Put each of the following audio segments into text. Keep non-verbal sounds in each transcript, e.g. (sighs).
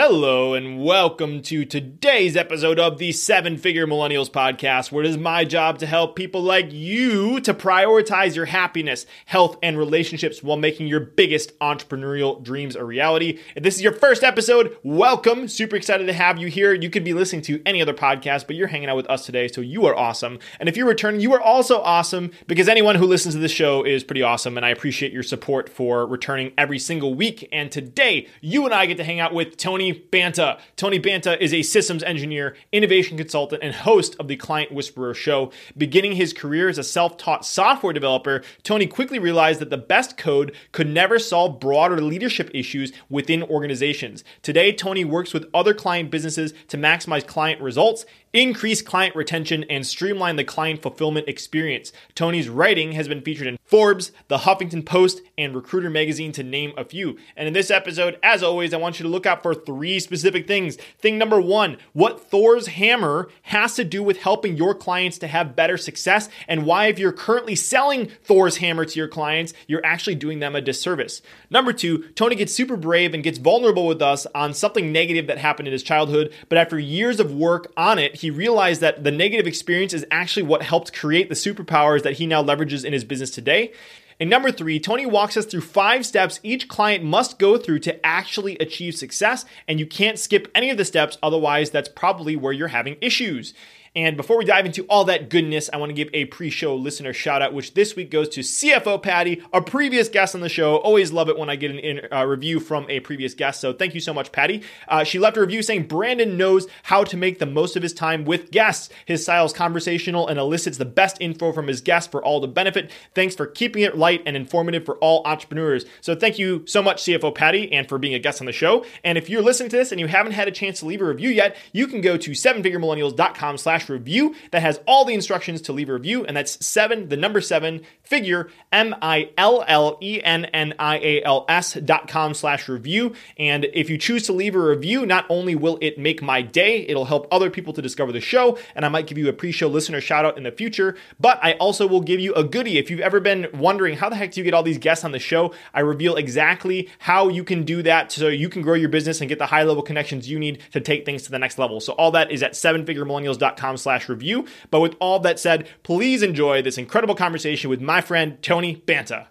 Hello and welcome to today's episode of the Seven Figure Millennials podcast, where it is my job to help people like you to prioritize your happiness, health, and relationships while making your biggest entrepreneurial dreams a reality. If this is your first episode, welcome. Super excited to have you here. You could be listening to any other podcast, but you're hanging out with us today, so you are awesome. And if you're returning, you are also awesome because anyone who listens to this show is pretty awesome, and I appreciate your support for returning every single week. And today, you and I get to hang out with Tony Banta. Tony Banta is a systems engineer, innovation consultant, and host of the Client Whisperer show. Beginning his career as a self taught software developer, Tony quickly realized that the best code could never solve broader leadership issues within organizations. Today, Tony works with other client businesses to maximize client results increase client retention, and streamline the client fulfillment experience. Tony's writing has been featured in Forbes, The Huffington Post, and Recruiter Magazine, to name a few. And in this episode, as always, I want you to look out for three specific things. Thing number one what Thor's hammer has to do with helping your clients to have better success, and why, if you're currently selling Thor's hammer to your clients, you're actually doing them a disservice. Number two, Tony gets super brave and gets vulnerable with us on something negative that happened in his childhood, but after years of work on it, he realized that the negative experience is actually what helped create the superpowers that he now leverages in his business today. And number three, Tony walks us through five steps each client must go through to actually achieve success. And you can't skip any of the steps, otherwise, that's probably where you're having issues. And before we dive into all that goodness, I want to give a pre show listener shout out, which this week goes to CFO Patty, a previous guest on the show. Always love it when I get a uh, review from a previous guest. So thank you so much, Patty. Uh, she left a review saying Brandon knows how to make the most of his time with guests. His style is conversational and elicits the best info from his guests for all the benefit. Thanks for keeping it light and informative for all entrepreneurs. So thank you so much, CFO Patty, and for being a guest on the show. And if you're listening to this and you haven't had a chance to leave a review yet, you can go to sevenfiguremillennials.com slash review that has all the instructions to leave a review. And that's seven, the number seven, figure, M I L L E N N I A L S dot com slash review. And if you choose to leave a review, not only will it make my day, it'll help other people to discover the show. And I might give you a pre show listener shout out in the future. But I also will give you a goodie. If you've ever been wondering how the heck do you get all these guests on the show, I reveal exactly how you can do that so you can grow your business and get the high level connections you need to take things to the next level. So all that is at sevenfiguremillennials.com slash review. But with all that said, please enjoy this incredible conversation with my friend Tony Banta.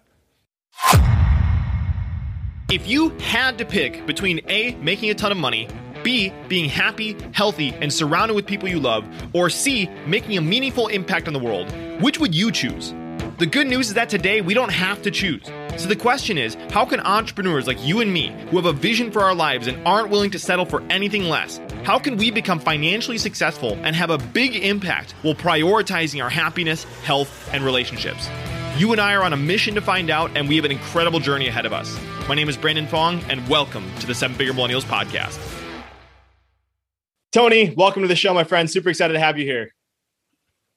If you had to pick between A, making a ton of money, B, being happy, healthy, and surrounded with people you love, or C, making a meaningful impact on the world, which would you choose? The good news is that today we don't have to choose. So the question is how can entrepreneurs like you and me, who have a vision for our lives and aren't willing to settle for anything less, how can we become financially successful and have a big impact while prioritizing our happiness, health, and relationships? You and I are on a mission to find out, and we have an incredible journey ahead of us. My name is Brandon Fong, and welcome to the Seven Figure Millennials Podcast. Tony, welcome to the show, my friend. Super excited to have you here.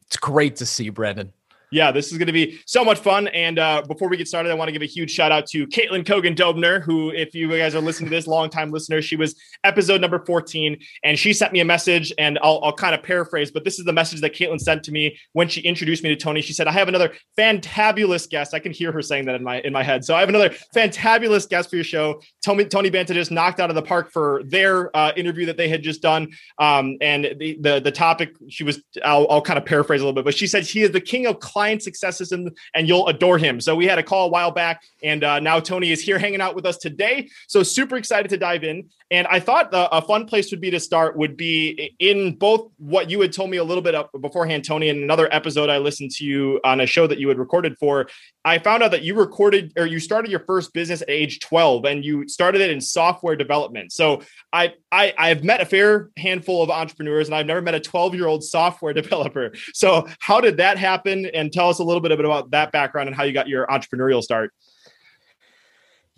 It's great to see you, Brandon yeah, this is going to be so much fun. And uh, before we get started, I want to give a huge shout out to Caitlin Kogan Dobner, who, if you guys are listening to this, longtime listener, she was episode number 14, and she sent me a message, and I'll, I'll kind of paraphrase, but this is the message that Caitlin sent to me when she introduced me to Tony. She said, "I have another fantabulous guest." I can hear her saying that in my in my head. So I have another fantabulous guest for your show. Tony Tony Banta just knocked out of the park for their uh, interview that they had just done, um, and the, the the topic she was. I'll, I'll kind of paraphrase a little bit, but she said he is the king of client successes and, and you'll adore him. So we had a call a while back, and uh, now Tony is here hanging out with us today. So super excited to dive in. And I thought the, a fun place would be to start would be in both what you had told me a little bit beforehand, Tony, in another episode I listened to you on a show that you had recorded for. I found out that you recorded or you started your first business at age 12 and you started it in software development. So I, I I've met a fair handful of entrepreneurs and I've never met a 12 year old software (laughs) developer. So how did that happen? And tell us a little bit about that background and how you got your entrepreneurial start.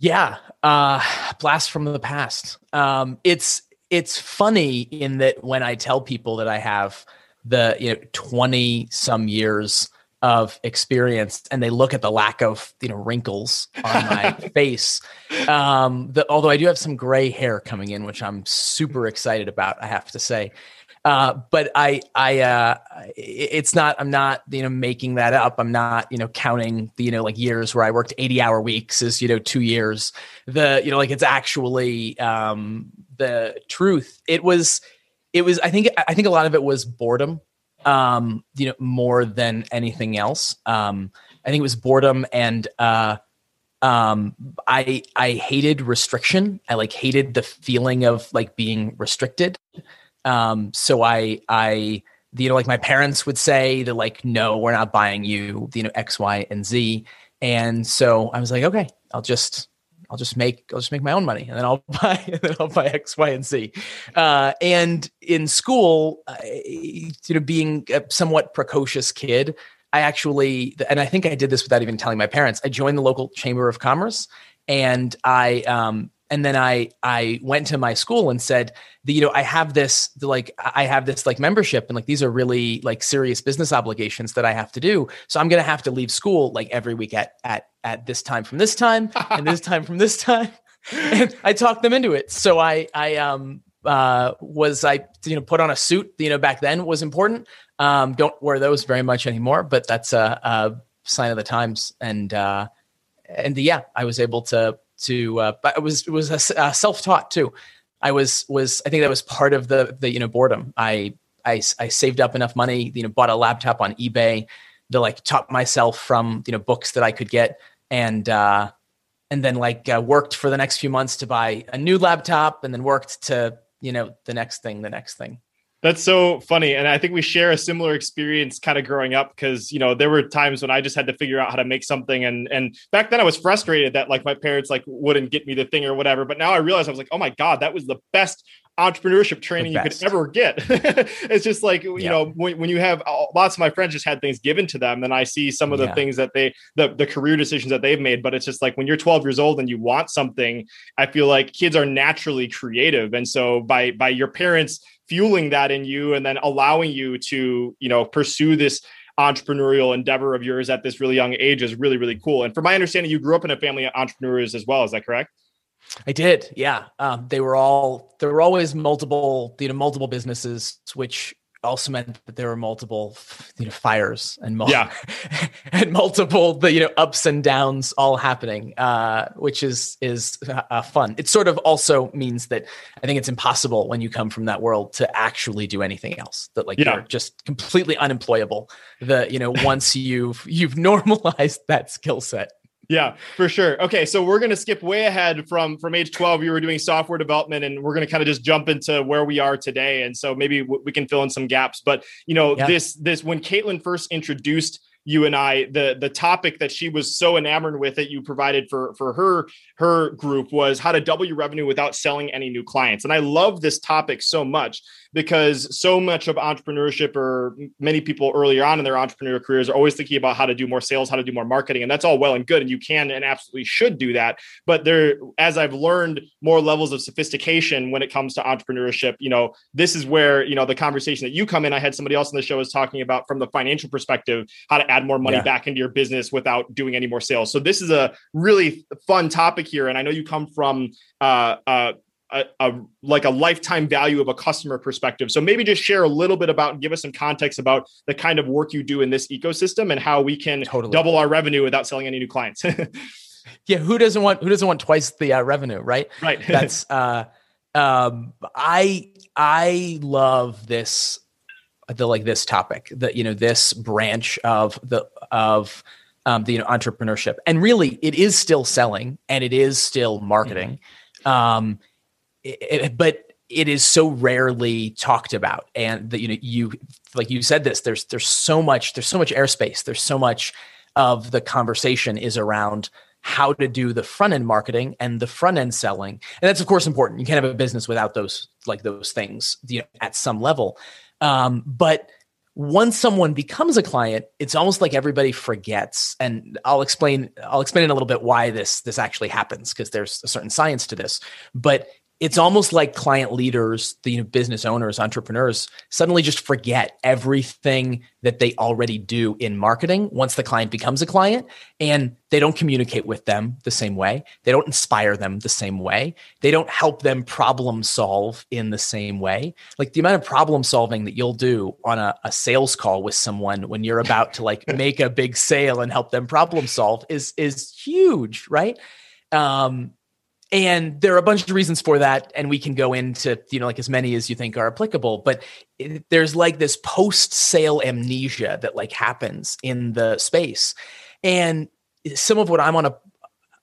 Yeah, uh, blast from the past. Um, it's it's funny in that when I tell people that I have the you know 20 some years of experience and they look at the lack of you know wrinkles on my (laughs) face um the, although i do have some gray hair coming in which i'm super excited about i have to say uh, but I, I, uh, it's not. I'm not, you know, making that up. I'm not, you know, counting the, you know, like years where I worked 80 hour weeks is, you know, two years. The, you know, like it's actually um, the truth. It was, it was. I think, I think a lot of it was boredom. Um, you know, more than anything else. Um, I think it was boredom and. Uh, um i i hated restriction i like hated the feeling of like being restricted um, so I, I, you know, like my parents would say that like, no, we're not buying you, you know, X, Y, and Z. And so I was like, okay, I'll just, I'll just make, I'll just make my own money, and then I'll (laughs) buy, and then I'll buy X, Y, and Z. Uh, and in school, you know, being a somewhat precocious kid, I actually, and I think I did this without even telling my parents. I joined the local chamber of commerce, and I um, and then i i went to my school and said you know i have this like i have this like membership and like these are really like serious business obligations that i have to do. So i'm gonna have to leave school like every week at at at this time from this time and this time from this time. (laughs) And i talked them into it. So i i um uh was i you know put on a suit you know back then was important. Um don't wear those very much anymore but that's a, a sign of the times. And uh and yeah i was able to to uh, but it was it was a, a self-taught too. I was was i think that was part of the the you know boredom. I i i saved up enough money you know bought a laptop on ebay to like taught myself from you know books that i could get. And uh and then like uh, worked for the next few months to buy a new laptop and then worked to you know the next thing the next thing that's so funny. And I think we share a similar experience kind of growing up because, you know, there were times when I just had to figure out how to make something. And and back then I was frustrated that like my parents like wouldn't get me the thing or whatever. But now I realize I was like, oh my God, that was the best entrepreneurship training you could ever get. (laughs) it's just like, you yeah. know, when, when you have uh, lots of my friends just had things given to them and I see some of the yeah. things that they, the, the career decisions that they've made, but it's just like when you're 12 years old and you want something, I feel like kids are naturally creative. And so by, by your parents fueling that in you and then allowing you to you know pursue this entrepreneurial endeavor of yours at this really young age is really really cool. And from my understanding you grew up in a family of entrepreneurs as well. Is that correct? I did, yeah. Um, they were all there were always multiple, you know, multiple businesses, which also meant that there were multiple you know fires and mul- yeah. (laughs) and multiple the you know ups and downs all happening uh, which is is uh, fun it sort of also means that i think it's impossible when you come from that world to actually do anything else that like yeah. you're just completely unemployable the you know (laughs) once you've you've normalized that skill set yeah, for sure. Okay, so we're going to skip way ahead from from age 12 you were doing software development and we're going to kind of just jump into where we are today and so maybe w- we can fill in some gaps, but you know, yeah. this this when Caitlin first introduced you and I the the topic that she was so enamored with that you provided for for her her group was how to double your revenue without selling any new clients. And I love this topic so much because so much of entrepreneurship or many people earlier on in their entrepreneurial careers are always thinking about how to do more sales, how to do more marketing. And that's all well and good. And you can and absolutely should do that. But there, as I've learned more levels of sophistication when it comes to entrepreneurship, you know, this is where, you know, the conversation that you come in, I had somebody else on the show was talking about from the financial perspective, how to add more money yeah. back into your business without doing any more sales. So this is a really fun topic here. And I know you come from uh, uh, a, a, like a lifetime value of a customer perspective. So maybe just share a little bit about and give us some context about the kind of work you do in this ecosystem and how we can totally. double our revenue without selling any new clients. (laughs) yeah, who doesn't want who doesn't want twice the uh, revenue, right? Right. (laughs) That's uh um I I love this the like this topic that you know this branch of the of um, the you know, entrepreneurship and really it is still selling and it is still marketing mm-hmm. um, it, but it is so rarely talked about. And that you know you like you said this there's there's so much there's so much airspace. There's so much of the conversation is around how to do the front end marketing and the front end selling. And that's of course important. You can't have a business without those like those things you know, at some level. Um, but once someone becomes a client it's almost like everybody forgets. And i'll explain i'll explain in a little bit why this this actually happens because there's a certain science to this. But it's almost like client leaders, the you know, business owners, entrepreneurs suddenly just forget everything that they already do in marketing once the client becomes a client and they don't communicate with them the same way. They don't inspire them the same way. They don't help them problem solve in the same way. Like the amount of problem solving that you'll do on a, a sales call with someone when you're about to like (laughs) make a big sale and help them problem solve is is huge, right? Um, and there are a bunch of reasons for that and we can go into you know like as many as you think are applicable but it, there's like this post sale amnesia that like happens in the space. And some of what i'm on a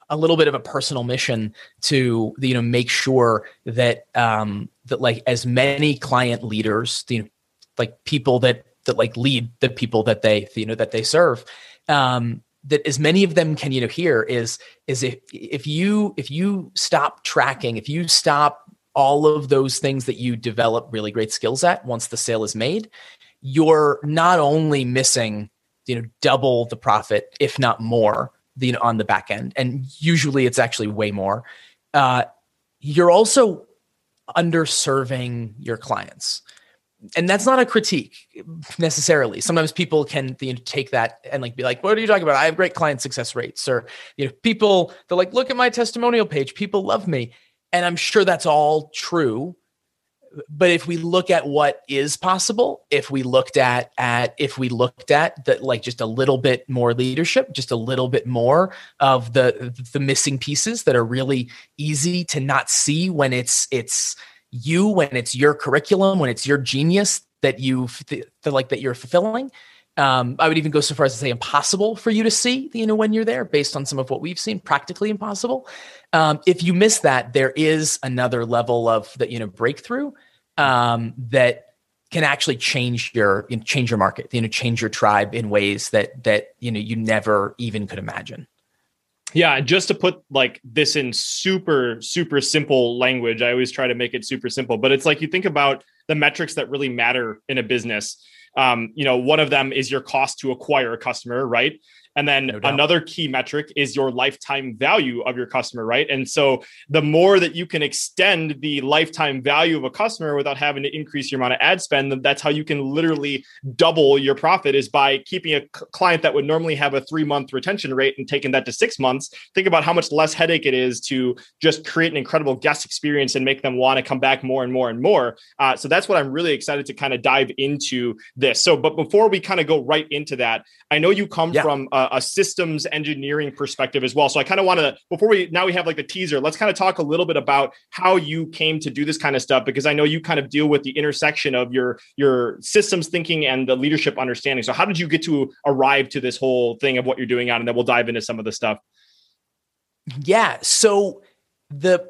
a little bit of a personal mission to you know make sure that um that like as many client leaders you know like people that that like lead the people that they you know that they serve um that as many of them can you know hear is is if if you if you stop tracking if you stop all of those things that you develop really great skills at once the sale is made you're not only missing you know double the profit if not more you know on the back end. And usually it's actually way more. Uh, you're also underserving your clients and that's not a critique necessarily. Sometimes people can you know, take that and like be like, "What are you talking about? I have great client success rates." Or you know, people they're like, "Look at my testimonial page. People love me," and I'm sure that's all true. But if we look at what is possible, if we looked at at if we looked at that like just a little bit more leadership, just a little bit more of the the missing pieces that are really easy to not see when it's it's you when it's your curriculum, when it's your genius that you feel like that you're fulfilling. Um, I would even go so far as to say impossible for you to see, you know, when you're there, based on some of what we've seen, practically impossible. Um, if you miss that, there is another level of that, you know, breakthrough um, that can actually change your change your market, you know, change your tribe in ways that that you know you never even could imagine. Yeah, just to put like this in super super simple language, I always try to make it super simple, but it's like you think about the metrics that really matter in a business. Um, you know, one of them is your cost to acquire a customer, right? And then no another key metric is your lifetime value of your customer, right? And so the more that you can extend the lifetime value of a customer without having to increase your amount of ad spend, that's how you can literally double your profit is by keeping a client that would normally have a three month retention rate and taking that to six months. Think about how much less headache it is to just create an incredible guest experience and make them want to come back more and more and more. Uh, so that's what I'm really excited to kind of dive into this. So, but before we kind of go right into that, I know you come yeah. from a, a, systems engineering perspective as well. So I kind of want to before we now we have like the teaser. Let's kind of talk a little bit about how you came to do this kind of stuff because I know you kind of deal with the intersection of your your systems thinking and the leadership understanding. So how did you get to arrive to this whole thing of what you're doing on, and then we'll dive into some of the stuff. Yeah. So the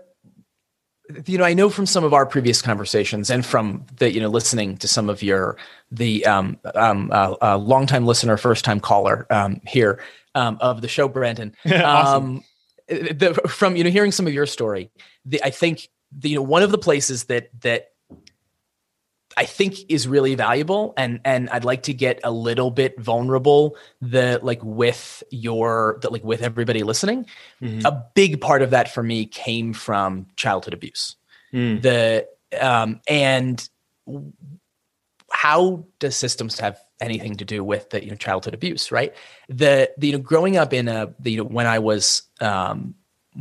you know, I know from some of our previous conversations and from the, you know, listening to some of your, the um, um, uh, uh, longtime listener, first time caller um, here um, of the show, Brandon. (laughs) awesome. Um, the, from, you know, hearing some of your story, the, I think, the, you know, one of the places that, that I think is really valuable and and I'd like to get a little bit vulnerable the like with your that like with everybody listening. Mm-hmm. A big part of that for me came from childhood abuse. Mm. The um and how does systems have anything to do with the you know childhood abuse, right? The, the you know growing up in a the, you know when I was um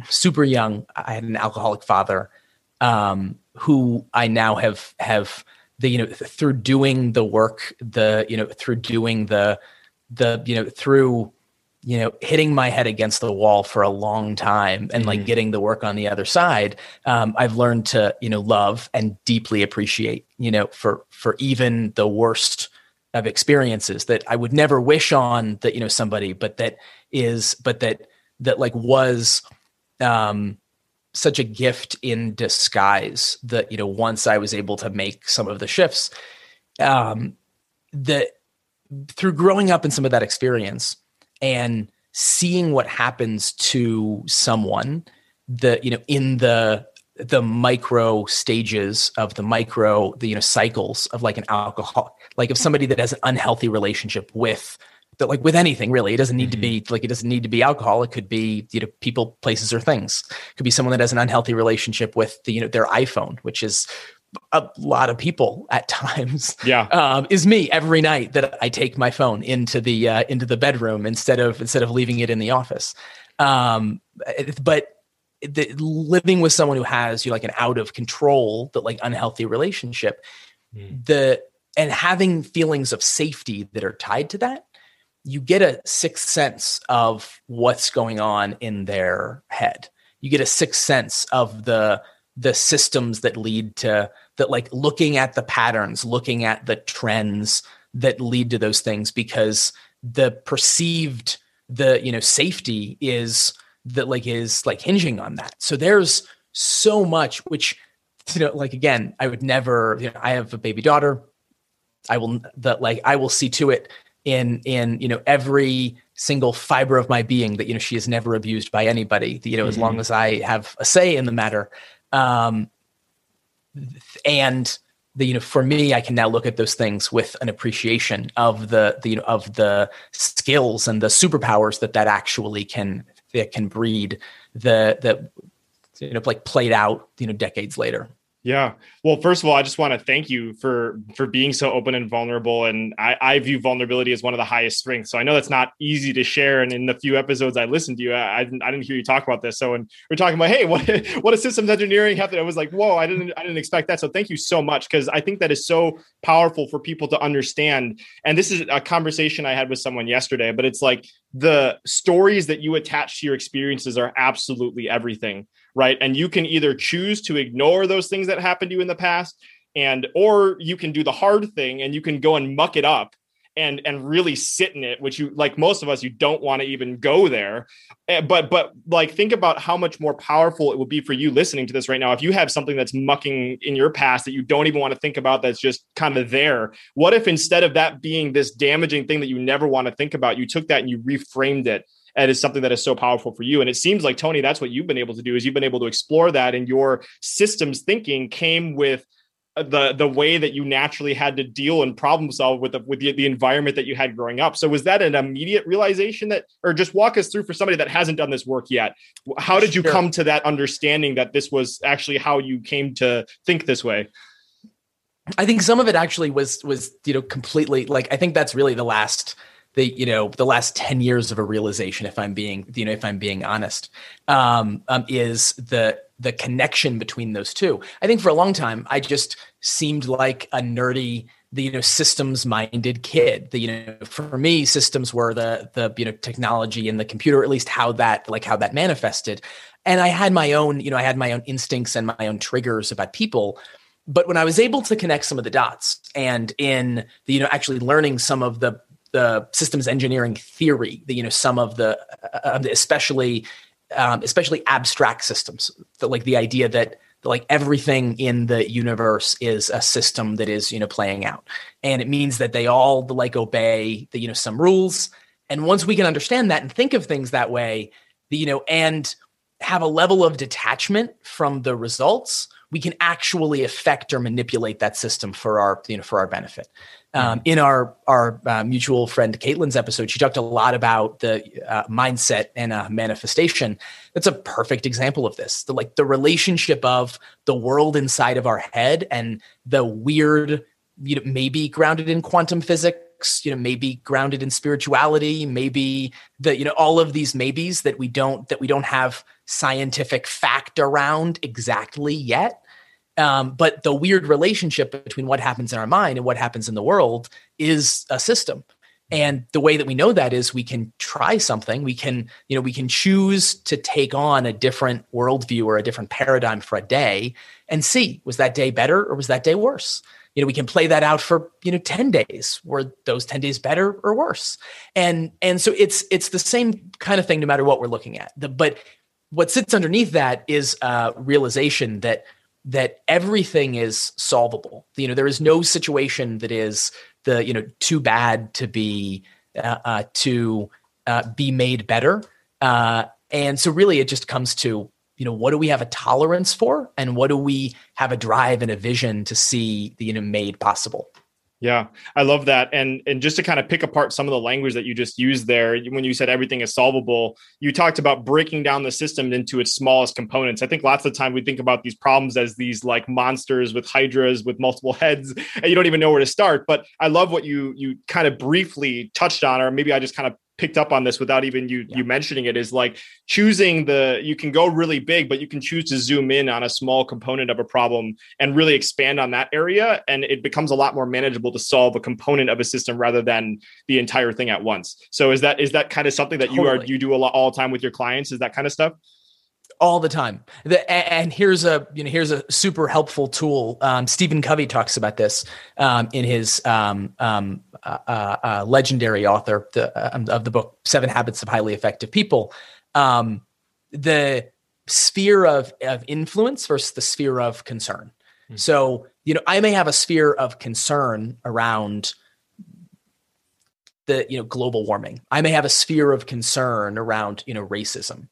super young, I had an alcoholic father um who I now have have the you know through doing the work the you know through doing the the you know through you know hitting my head against the wall for a long time and mm-hmm. like getting the work on the other side um, i've learned to you know love and deeply appreciate you know for for even the worst of experiences that i would never wish on that you know somebody but that is but that that like was um such a gift in disguise that you know once I was able to make some of the shifts, um, that through growing up in some of that experience and seeing what happens to someone the you know in the the micro stages of the micro the you know cycles of like an alcohol like of somebody that has an unhealthy relationship with that like with anything really, it doesn't need mm-hmm. to be like it doesn't need to be alcohol. It could be you know people, places, or things. It could be someone that has an unhealthy relationship with the you know their iPhone, which is a lot of people at (laughs) times. Yeah, um, is me every night that I take my phone into the uh, into the bedroom instead of instead of leaving it in the office. Um, but the, living with someone who has you know, like an out of control, that like unhealthy relationship, mm. the and having feelings of safety that are tied to that, you get a sixth sense of what's going on in their head. You get a sixth sense of the the systems that lead to that like looking at the patterns, looking at the trends that lead to those things because the perceived the you know safety is that like is like hinging on that. So there's so much which you know like again I would never you know I have a baby daughter I will that like I will see to it in in you know every single fiber of my being that you know she is never abused by anybody you know mm-hmm. as long mm-hmm. as I have a say in the matter um and the you know for me i can now look at those things with an appreciation of the, the you know of the skills and the superpowers that that actually can that can breed the that you know like played out you know decades later yeah. Well, first of all, I just want to thank you for for being so open and vulnerable. And I, I view vulnerability as one of the highest strengths. So I know that's not easy to share. And in the few episodes I listened to you, I, I didn't I didn't hear you talk about this. So when we're talking about, hey, (laughs) what what does systems engineering have to? I was like, whoa, I didn't I didn't expect that. So thank you so much because I think that is so powerful for people to understand. And this is a conversation I had with someone yesterday. But it's like the stories that you attach to your experiences are absolutely everything right? And you can either choose to ignore those things that happened to you in the past and or you can do the hard thing and you can go and muck it up and and really sit in it which you like most of us you don't want to even go there. Eh, but but like think about how much more powerful it would be for you listening to this right now if you have something that's mucking in your past that you don't even want to think about that's just kind of there. What if instead of that being this damaging thing that you never want to think about you took that and you reframed it and is something that is so powerful for you. And it seems like Tony, that's what you've been able to do is you've been able to explore that and your systems thinking came with uh, the the way that you naturally had to deal and problem solve with the with the, the environment that you had growing up. So was that an immediate realization that or just walk us through for somebody that hasn't done this work yet? How did you sure. come to that understanding that this was actually how you came to think this way? I think some of it actually was was you know completely like I think that's really the last the you know the last 10 years of a realization if i'm being you know if i'm being honest um, um, is the the connection between those two. I think for a long time i just seemed like a nerdy the you know systems minded kid. The you know for me systems were the the you know technology and the computer at least how that like how that manifested. And i had my own you know i had my own instincts and my own triggers about people. But when i was able to connect some of the dots and in the you know actually learning some of the the systems engineering theory, the, you know, some of the, uh, especially, um, especially abstract systems, like the idea that like everything in the universe is a system that is, you know, playing out. And it means that they all like obey the, you know, some rules. And once we can understand that and think of things that way, the, you know, and have a level of detachment from the results, we can actually affect or manipulate that system for our, you know, for our benefit. Um, in our our uh, mutual friend Caitlin's episode, she talked a lot about the uh, mindset and uh, manifestation. That's a perfect example of this. The like the relationship of the world inside of our head and the weird, you know, maybe grounded in quantum physics, you know, maybe grounded in spirituality, maybe the you know all of these maybes that we don't that we don't have scientific fact around exactly yet um, but the weird relationship between what happens in our mind and what happens in the world is a system. And the way that we know that is we can try something. We can, you know, we can choose to take on a different worldview or a different paradigm for a day and see was that day better or was that day worse? You know, we can play that out for, you know, 10 days. Were those 10 days better or worse? And and so it's it's the same kind of thing no matter what we're looking at. The, but what sits underneath that is a realization that that everything is solvable. You know, there is no situation that is the you know too bad to be uh, uh, to uh, be made better. Uh, and so, really, it just comes to you know what do we have a tolerance for, and what do we have a drive and a vision to see the, you know made possible. Yeah, I love that. And and just to kind of pick apart some of the language that you just used there, when you said everything is solvable, you talked about breaking down the system into its smallest components. I think lots of the time we think about these problems as these like monsters with hydras with multiple heads, and you don't even know where to start. But I love what you you kind of briefly touched on, or maybe I just kind of picked up on this without even you yeah. you mentioning it is like choosing the you can go really big but you can choose to zoom in on a small component of a problem and really expand on that area and it becomes a lot more manageable to solve a component of a system rather than the entire thing at once so is that is that kind of something that totally. you are you do a lot all the time with your clients is that kind of stuff all the time. The, and here's a you know here's a super helpful tool. Um, Stephen Covey talks about this um, in his um, um uh, uh, uh, legendary author the, uh, of the book Seven Habits of Highly Effective People. Um, the sphere of of influence versus the sphere of concern. Mm-hmm. So you know I may have a sphere of concern around the you know global warming. I may have a sphere of concern around you know racism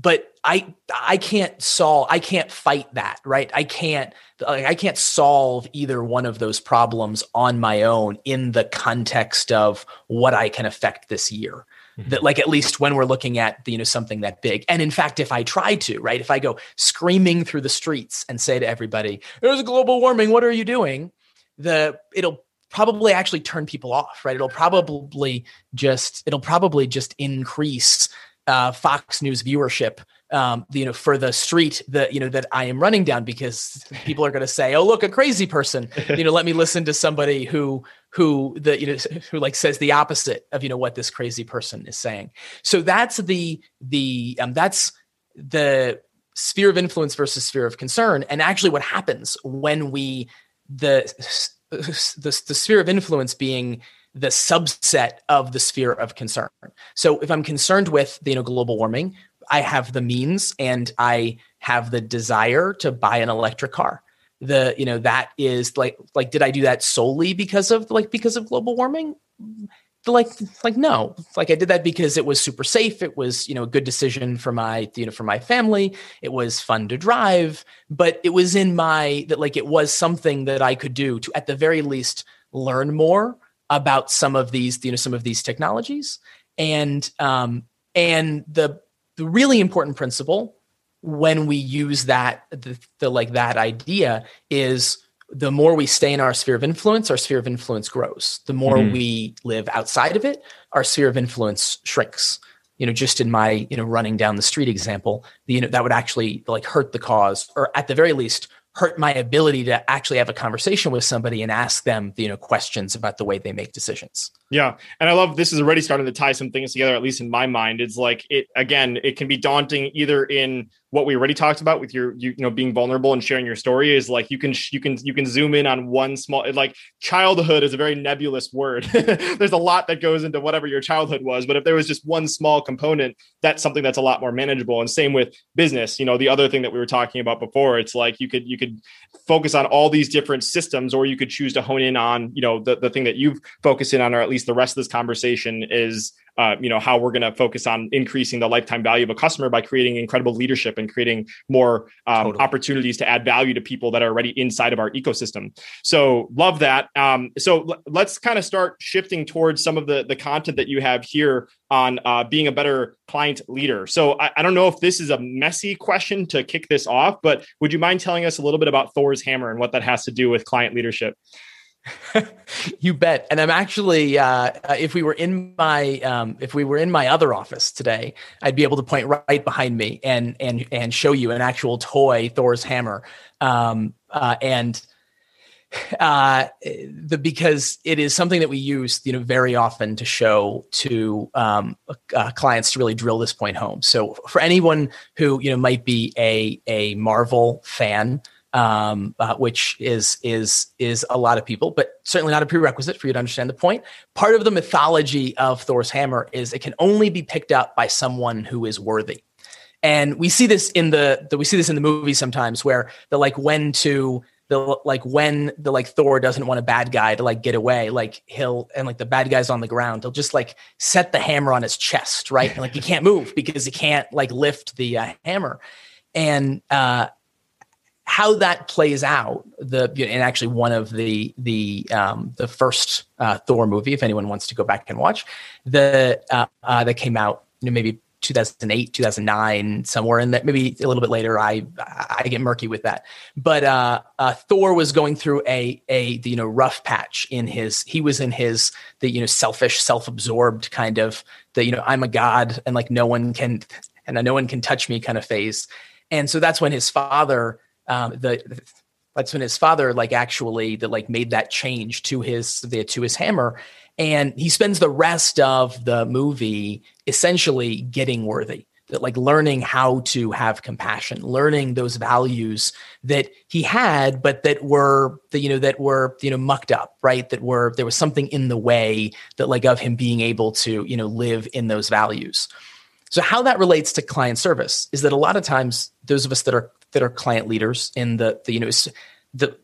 but I I can't solve I can't fight that, right? I can't like I can't solve either one of those problems on my own in the context of what I can affect this year. Mm-hmm. That like at least when we're looking at you know something that big. And in fact, if I try to, right, if I go screaming through the streets and say to everybody, "There's global warming, what are you doing?" the it'll probably actually turn people off, right? It'll probably just it'll probably just increase uh, Fox News viewership, um, you know, for the street that you know that I am running down because people are going to say, "Oh, look, a crazy person." you know, let me listen to somebody who who the you know who like says the opposite of you know what this crazy person is saying. So that's the the um, that's the sphere of influence versus sphere of concern, and actually, what happens when we the the, the sphere of influence being the subset of the sphere of concern. So if I'm concerned with you know global warming, I have the means and I have the desire to buy an electric car. The you know that is like like did I do that solely because of like because of global warming? like like no like i did that because it was super safe it was you know a good decision for my you know for my family it was fun to drive but it was in my that like it was something that i could do to at the very least learn more about some of these, you know, some of these technologies. And um, and the the really important principle when we use that the, the like that idea is the more we stay in our sphere of influence, our sphere of influence grows. The more mm-hmm. we live outside of it, our sphere of influence shrinks. You know, just in my you know running down the street example, the, you know that would actually like hurt the cause, or at the very least hurt my ability to actually have a conversation with somebody and ask them you know questions about the way they make decisions yeah and i love this is already starting to tie some things together at least in my mind. It's like it again it can be daunting either in what we already talked about with your you, you know being vulnerable and sharing your story is like you can you can you can zoom in on one small like childhood is a very nebulous word. (laughs) There's a lot that goes into whatever your childhood was but if there was just one small component that's something that's a lot more manageable. And same with business you know the other thing that we were talking about before it's like you could you could focus on all these different systems or you could choose to hone in on you know the, the thing that you've focused in on or at least the rest of this conversation is uh, you know how we're going to focus on increasing the lifetime value of a customer by creating incredible leadership and creating more um, totally. opportunities to add value to people that are already inside of our ecosystem. So love that. Um, so l- let's kind of start shifting towards some of the the content that you have here on uh, being a better client leader. So I, I don't know if this is a messy question to kick this off but would you mind telling us a little bit about thor's hammer and what that has to do with client leadership (laughs) you bet. And I'm actually, uh, uh, if we were in my, um, if we were in my other office today, I'd be able to point right behind me and and and show you an actual toy Thor's hammer. Um, uh, and (sighs) uh, the because it is something that we use, you know, very often to show to um, uh, clients to really drill this point home. So for anyone who you know might be a a Marvel fan um, uh, which is is is a lot of people, but certainly not a prerequisite for you to understand the point. Part of the mythology of Thor's hammer is it can only be picked up by someone who is worthy, and we see this in the, the we see this in the movie sometimes where the like when to the like when the like Thor doesn't want a bad guy to like get away, like he'll and like the bad guy's on the ground, he'll just like set the hammer on his chest, right? And like he can't move because he can't like lift the uh, hammer, and uh, how that plays out, the and actually one of the the um, the first uh, Thor movie, if anyone wants to go back and watch, the uh, uh, that came out you know, maybe 2008 2009 somewhere in that maybe a little bit later. I i get murky with that. But uh, uh, thor was going through a a you know rough patch in his he was in his the you know selfish self-absorbed kind of the you know i'm a god and like no one can and no one can touch me kind of phase. And so that's when his father um, the that's when his father like actually that like made that change to his the, to his hammer. And he spends the rest of the movie essentially getting worthy that like learning how to have compassion learning those values that he had but that were the you know that were you know mucked up right? That were there was something in the way that like of him being able to you know live in those values. So how that relates to client service is that a lot of times those of us that are that are client leaders in the the you know the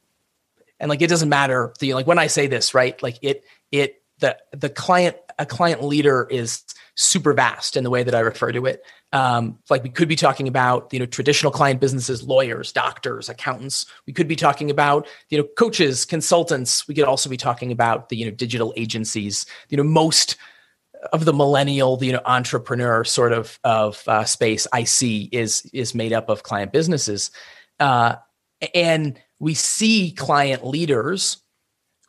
and like it doesn't matter the like when i say this right like it it the the client a client leader is super vast in the way that I refer to it. Um, like we could be talking about you know traditional client businesses, lawyers, doctors, accountants. We could be talking about you know coaches, consultants. We could also be talking about the you know digital agencies. You know most of the millennial, the you know entrepreneur sort of of uh, space I see is is made up of client businesses, uh, and we see client leaders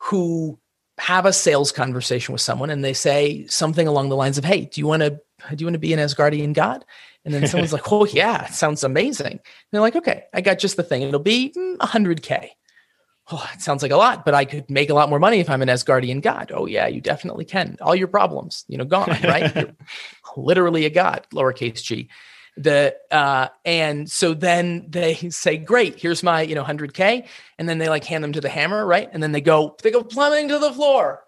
who have a sales conversation with someone and they say something along the lines of, "Hey, do you want to do you want to be an Asgardian god?" And then someone's (laughs) like, "Oh yeah, it sounds amazing." And they're like, "Okay, I got just the thing. It'll be 100k." Oh, it sounds like a lot, but I could make a lot more money if I'm an Asgardian god. Oh yeah, you definitely can. All your problems, you know, gone, right? (laughs) You're literally a god, lowercase g the uh and so then they (laughs) say great here's my you know 100k and then they like hand them to the hammer right and then they go they go plummeting to the floor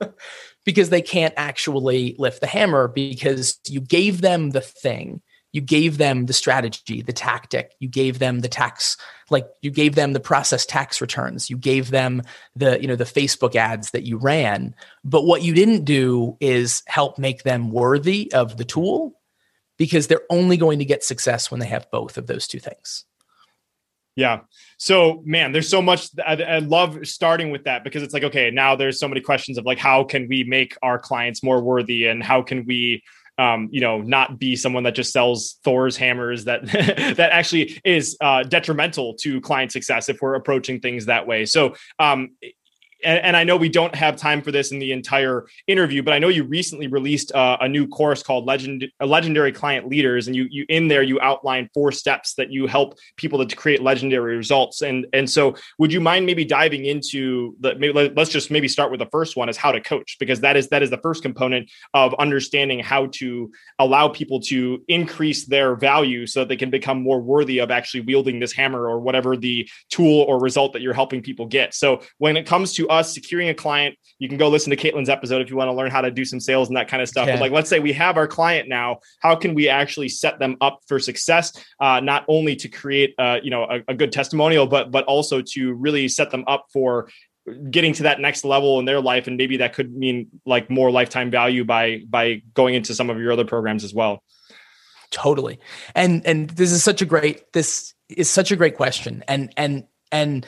(laughs) because they can't actually lift the hammer because you gave them the thing you gave them the strategy the tactic you gave them the tax like you gave them the process tax returns you gave them the you know the facebook ads that you ran but what you didn't do is help make them worthy of the tool because they're only going to get success when they have both of those two things. Yeah. So, man, there's so much. I, I, love starting with that because it's like, okay, now there's so many questions of like, how can we make our clients more worthy and how can we, um, you know, not be someone that just sells Thor's hammers that (laughs) that actually is uh, detrimental to client success if we're approaching things that way. So, um, and, and, I know we don't have time for this in the entire interview, but I know you recently released uh, a new course called Legend Legendary Client Leaders, and you you in there you outline four steps that you help people to create legendary results. And and so, would you mind maybe diving into the? Maybe, let's just maybe start with the first one is how to coach because that is that is the first component of understanding how to allow people to increase their value so that they can become more worthy of actually wielding this hammer or whatever the tool or result that you're helping people get. So when it comes to us securing a client, you can go listen to Caitlin's episode if you want to learn how to do some sales and that kind of stuff. But like, let's say we have our client now, how can we actually set them up for success? Uh, not only to create, uh, you know, a, a good testimonial, but but also to really set them up for getting to that next level in their life and maybe that could mean like more lifetime value by by going into some of your other programs as well totally and and this is such a great this is such a great question and and and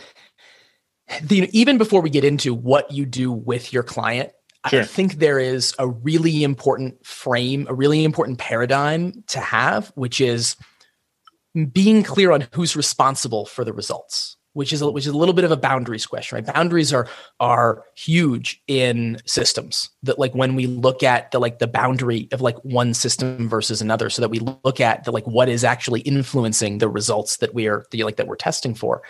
the, even before we get into what you do with your client, sure. I think there is a really important frame, a really important paradigm to have, which is being clear on who's responsible for the results. Which is a, which is a little bit of a boundaries question, right? Boundaries are are huge in systems. That like when we look at the like the boundary of like one system versus another, so that we look at the like what is actually influencing the results that we are the like that we're testing for.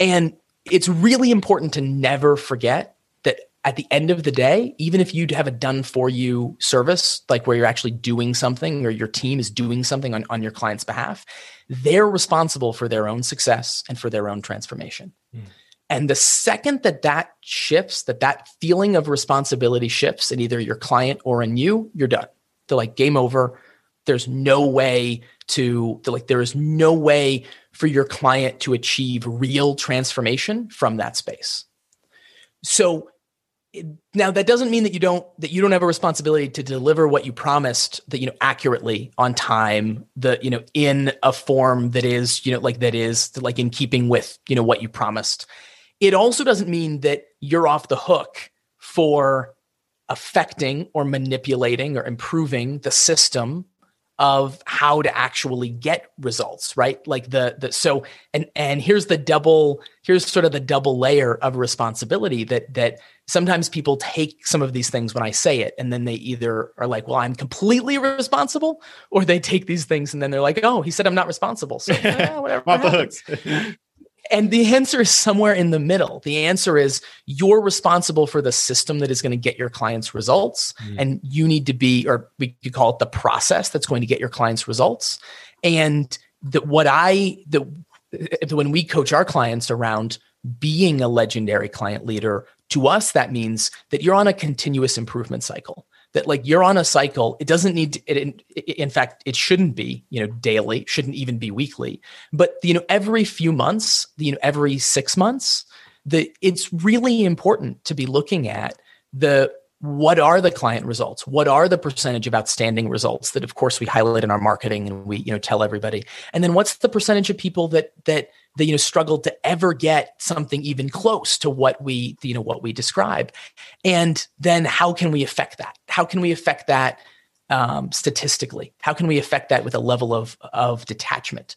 And it's really important to never forget that at the end of the day, even if you have a done for you service, like where you're actually doing something or your team is doing something on, on your client's behalf, they're responsible for their own success and for their own transformation. Mm. And the second that that shifts, that that feeling of responsibility shifts in either your client or in you, you're done. They're like game over. There's no way to, like, there is no way for your client to achieve real transformation from that space. So now that doesn't mean that you don't that you don't have a responsibility to deliver what you promised that you know accurately on time the you know in a form that is you know like that is like in keeping with you know what you promised it also doesn't mean that you're off the hook for affecting or manipulating or improving the system of how to actually get results right? Like the the so and and here's the double here's sort of the double layer of responsibility that that sometimes people take some of these things when i say it and then they either are like well i'm completely responsible or they take these things and then they're like oh he said i'm not responsible. So (laughs) eh, whatever Off the hooks. (laughs) and the answer is somewhere in the middle. The answer is you're responsible for the system that is going to get your clients results. Mm. And you need to be, or we could call it the process that's going to get your clients results. And that what I, the, when we coach our clients around being a legendary client leader, to us, that means that you're on a continuous improvement cycle that like you're on a cycle. It doesn't need to, it, in fact it shouldn't be you know daily shouldn't even be weekly. But you know every few months you know every 6 months the it's really important to be looking at the what are the client results? What are the percentage of outstanding results that of course we highlight in our marketing and we you know tell everybody? And then what's the percentage of people that that that you know struggled to ever get something even close to what we you know what we describe. And then how can we affect that? How can we affect that um, statistically? How can we affect that with a level of of detachment?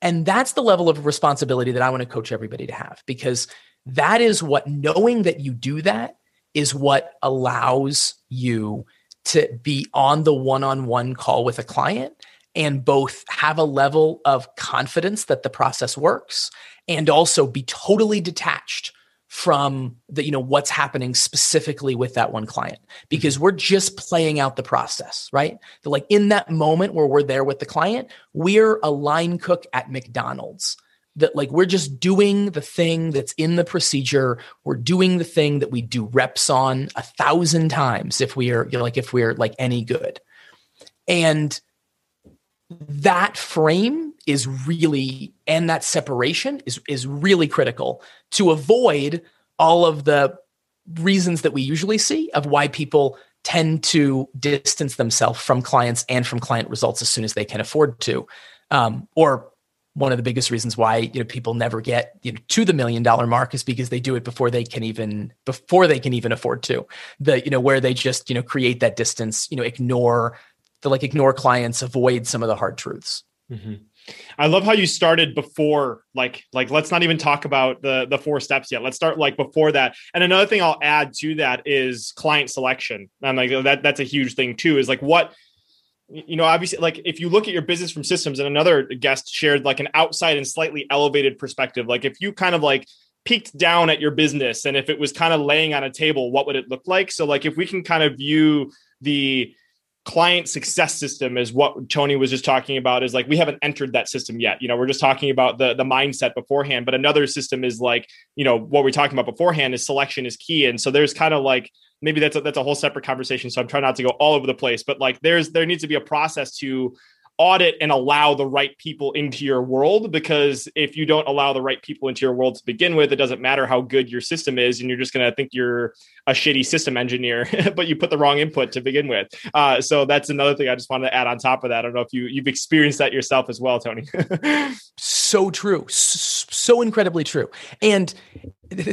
And that's the level of responsibility that i want to coach everybody to have because that is what knowing that you do that is what allows you to be on the one-on-one call with a client and both have a level of confidence that the process works and also be totally detached from the you know what's happening specifically with that one client. Because mm-hmm. we're just playing out the process right? Like in that moment where we're there with the client we're a line cook at mcdonald's. That like we're just doing the thing that's in the procedure. We're doing the thing that we do reps on a thousand times if we are you know, like if we're like any good. And that frame is really and that separation is is really critical to avoid all of the reasons that we usually see of why people tend to distance themselves from clients and from client results as soon as they can afford to. Um, or one of the biggest reasons why you know people never get you know to the million dollar mark is because they do it before they can even before they can even afford to. The you know where they just you know create that distance you know ignore to like ignore clients, avoid some of the hard truths. Mm-hmm. I love how you started before, like, like let's not even talk about the the four steps yet. Let's start like before that. And another thing I'll add to that is client selection. And like that that's a huge thing too. Is like what you know, obviously, like if you look at your business from systems, and another guest shared like an outside and slightly elevated perspective. Like if you kind of like peeked down at your business and if it was kind of laying on a table, what would it look like? So like if we can kind of view the client success system is what Tony was just talking about is like we haven't entered that system yet. You know, we're just talking about the the mindset beforehand, but another system is like, you know, what we're talking about beforehand is selection is key. And so there's kind of like maybe that's a, that's a whole separate conversation. So I'm trying not to go all over the place, but like there's there needs to be a process to audit and allow the right people into your world because if you don't allow the right people into your world to begin with it doesn't matter how good your system is and you're just going to think you're a shitty system engineer (laughs) but you put the wrong input to begin with. Uh, so that's another thing i just wanted to add on top of that. I don't know if you you've experienced that yourself as well tony. (laughs) So true. So incredibly true. And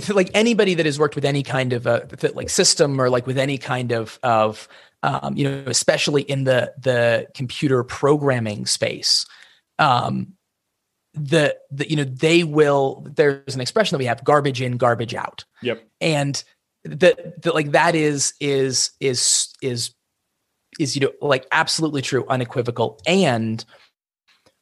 like anybody that has worked with any kind of a like system or like with any kind of of um, you know, especially in the the computer programming space. Um, the, the you know they will there's an expression that we have garbage in garbage out. Yep. And the, the like that is is is is is you know like absolutely true unequivocal. And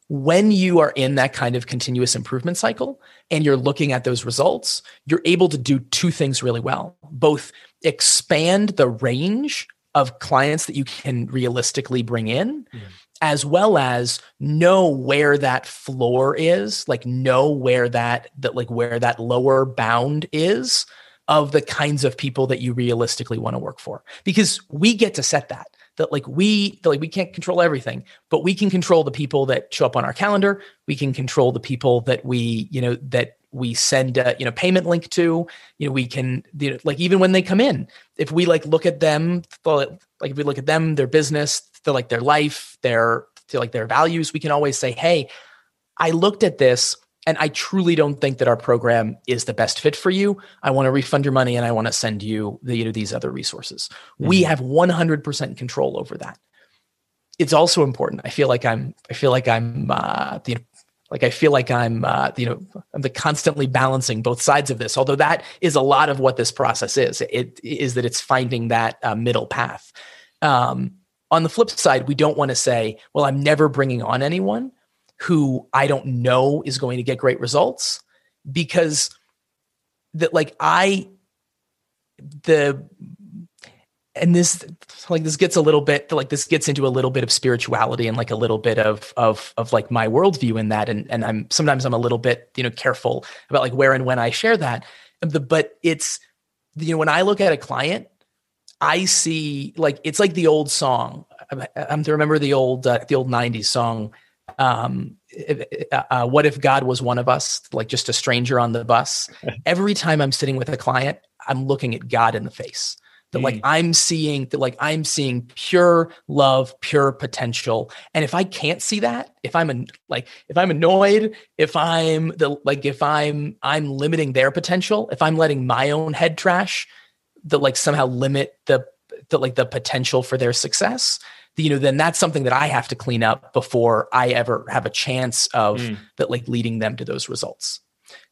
when you are in that kind of continuous improvement cycle and you're looking at those results you're able to do two things really well. Both expand the range of clients that you can realistically bring in mm. as well as know where that floor is like know where that that like where that lower bound is of the kinds of people that you realistically want to work for because we get to set that that like we that like we can't control everything but we can control the people that show up on our calendar we can control the people that we you know that we send a you know payment link to you know we can you know, like even when they come in if we like look at them like if we look at them their business their like their life their like their values we can always say hey i looked at this and i truly don't think that our program is the best fit for you. I want to refund your money and i want to send you the, you know these other resources. Mm-hmm. we have 100% control over that. It's also important. I feel like i'm i feel like i'm uh, know, like I feel like I'm, uh, you know, I'm the constantly balancing both sides of this. Although that is a lot of what this process is. It is that it's finding that uh, middle path. Um, on the flip side, we don't want to say, "Well, I'm never bringing on anyone who I don't know is going to get great results," because that, like, I the and this like this gets a little bit like this gets into a little bit of spirituality and like a little bit of of of like my worldview in that. And and i'm sometimes i'm a little bit you know careful about like where and when i share that. But it's you know when i look at a client i see like it's like the old song. I'm to remember the old uh, the old 90s song? Um uh, uh, what if god was one of us? Like just a stranger on the bus. (laughs) Every time i'm sitting with a client i'm looking at god in the face that like mm. i'm seeing that like i'm seeing pure love pure potential and if i can't see that if i'm an, like if i'm annoyed if i'm the like if i'm i'm limiting their potential if i'm letting my own head trash that like somehow limit the the like the potential for their success you know then that's something that i have to clean up before i ever have a chance of mm. that like leading them to those results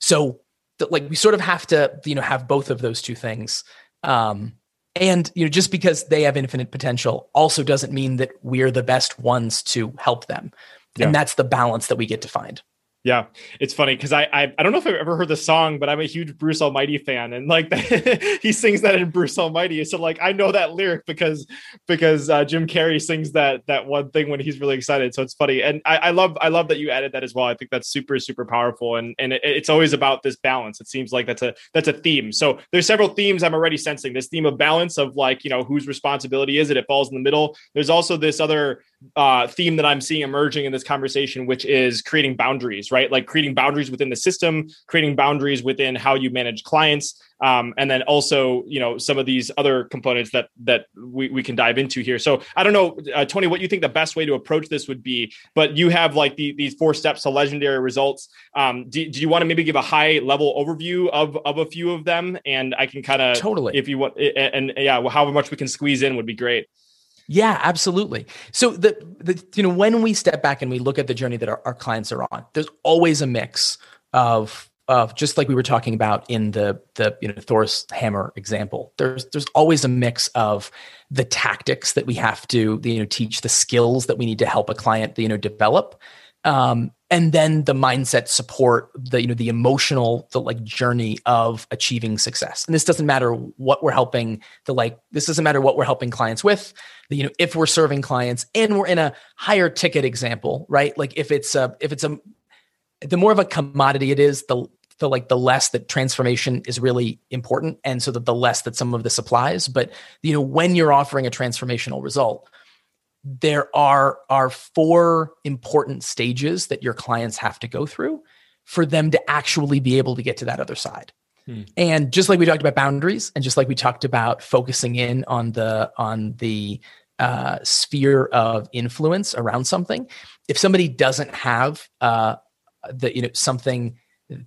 so that like we sort of have to you know have both of those two things um and you know just because they have infinite potential also doesn't mean that we're the best ones to help them yeah. and that's the balance that we get to find yeah, it's funny because I, I, I don't know if I've ever heard the song, but I'm a huge Bruce Almighty fan, and like (laughs) he sings that in Bruce Almighty, so like I know that lyric because because uh, Jim Carrey sings that that one thing when he's really excited. So it's funny, and I, I love I love that you added that as well. I think that's super super powerful, and and it, it's always about this balance. It seems like that's a that's a theme. So there's several themes I'm already sensing. This theme of balance of like you know whose responsibility is it? It falls in the middle. There's also this other uh, theme that I'm seeing emerging in this conversation, which is creating boundaries, right? Like creating boundaries within the system, creating boundaries within how you manage clients, um, and then also, you know, some of these other components that that we, we can dive into here. So I don't know, uh, Tony, what you think the best way to approach this would be, but you have like the, these four steps to legendary results. Um, do, do you want to maybe give a high level overview of of a few of them, and I can kind of totally, if you want, and, and yeah, however much we can squeeze in would be great. Yeah, absolutely. So the, the you know when we step back and we look at the journey that our, our clients are on, there's always a mix of of just like we were talking about in the the you know Thor's hammer example. There's there's always a mix of the tactics that we have to you know teach, the skills that we need to help a client you know develop, um, and then the mindset support the you know the emotional the like journey of achieving success. And this doesn't matter what we're helping the like this doesn't matter what we're helping clients with. The, you know if we're serving clients and we're in a higher ticket example right? Like if it's a if it's a the more of a commodity it is the the like the less that transformation is really important. And so that the less that some of this applies but you know when you're offering a transformational result there are are four important stages that your clients have to go through for them to actually be able to get to that other side. Hmm. And just like we talked about boundaries, and just like we talked about focusing in on the on the uh, sphere of influence around something, if somebody doesn't have uh, the you know something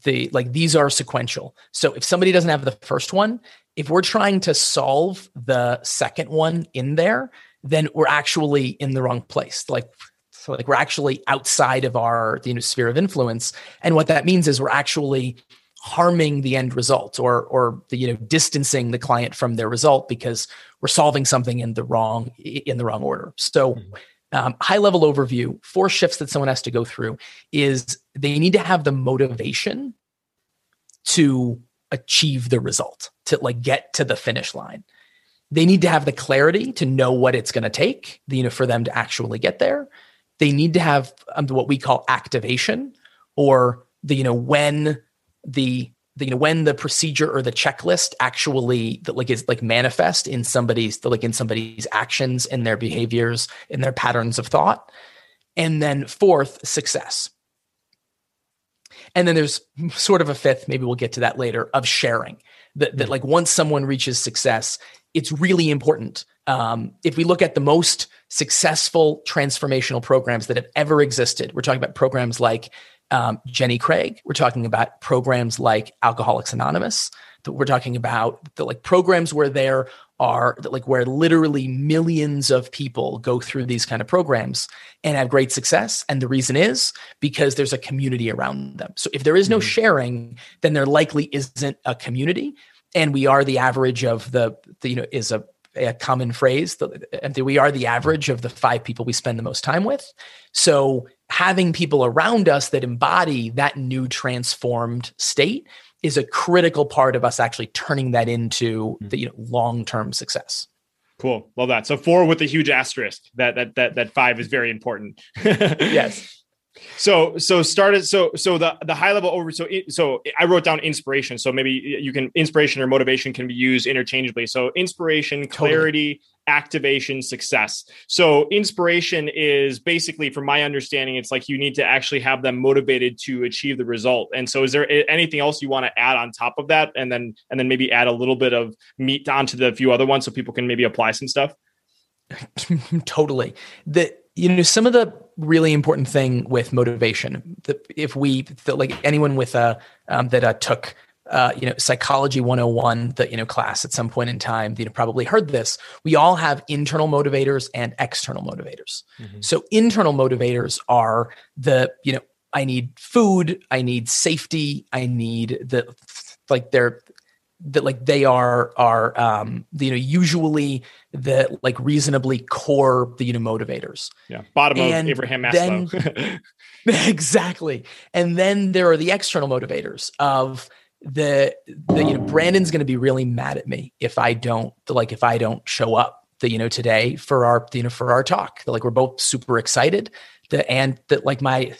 the like these are sequential. So if somebody doesn't have the first one, if we're trying to solve the second one in there, then we're actually in the wrong place. Like, so like we're actually outside of our you know, sphere of influence. And what that means is we're actually harming the end result or or the, you know distancing the client from their result because we're solving something in the wrong in the wrong order. So mm-hmm. um, high level overview, four shifts that someone has to go through is they need to have the motivation to achieve the result, to like get to the finish line they need to have the clarity to know what it's going to take you know for them to actually get there. They need to have um, what we call activation or the you know when the, the you know when the procedure or the checklist actually that like is like manifest in somebody's like in somebody's actions in their behaviors in their patterns of thought. And then fourth success. And then there's sort of a fifth, maybe we'll get to that later, of sharing. That, that like once someone reaches success, it's really important. Um, if we look at the most successful transformational programs that have ever existed, we're talking about programs like um, Jenny Craig. We're talking about programs like Alcoholics Anonymous. That We're talking about the like programs where there are like where literally millions of people go through these kind of programs and have great success and the reason is because there's a community around them so if there is no mm-hmm. sharing then there likely isn't a community and we are the average of the, the you know is a a common phrase that we are the average of the five people we spend the most time with. So having people around us that embody that new transformed state is a critical part of us actually turning that into hmm. the you know, long-term success. Cool. Love that. So four with a huge asterisk. That that that that five is very important. (laughs) yes. So so started so so the the high level over so so I wrote down inspiration. So maybe you can inspiration or motivation can be used interchangeably. So inspiration, clarity, totally. activation, success. So inspiration is basically, from my understanding, it's like you need to actually have them motivated to achieve the result. And so, is there anything else you want to add on top of that, and then and then maybe add a little bit of meat onto the few other ones so people can maybe apply some stuff? (laughs) totally. The you know some of the really important thing with motivation if we like anyone with a um, that uh, took uh, you know psychology 101 the you know class at some point in time you know probably heard this we all have internal motivators and external motivators mm-hmm. so internal motivators are the you know i need food i need safety i need the like they're that like they are are um you know usually the like reasonably core the you know motivators. Yeah bottom and of abraham maslow. then, (laughs) (laughs) exactly. And then there are the external motivators of the the you know brandon's going to be really mad at me if i don't like if i don't show up the you know today for our you know for our talk. Like we're both super excited. The and that like my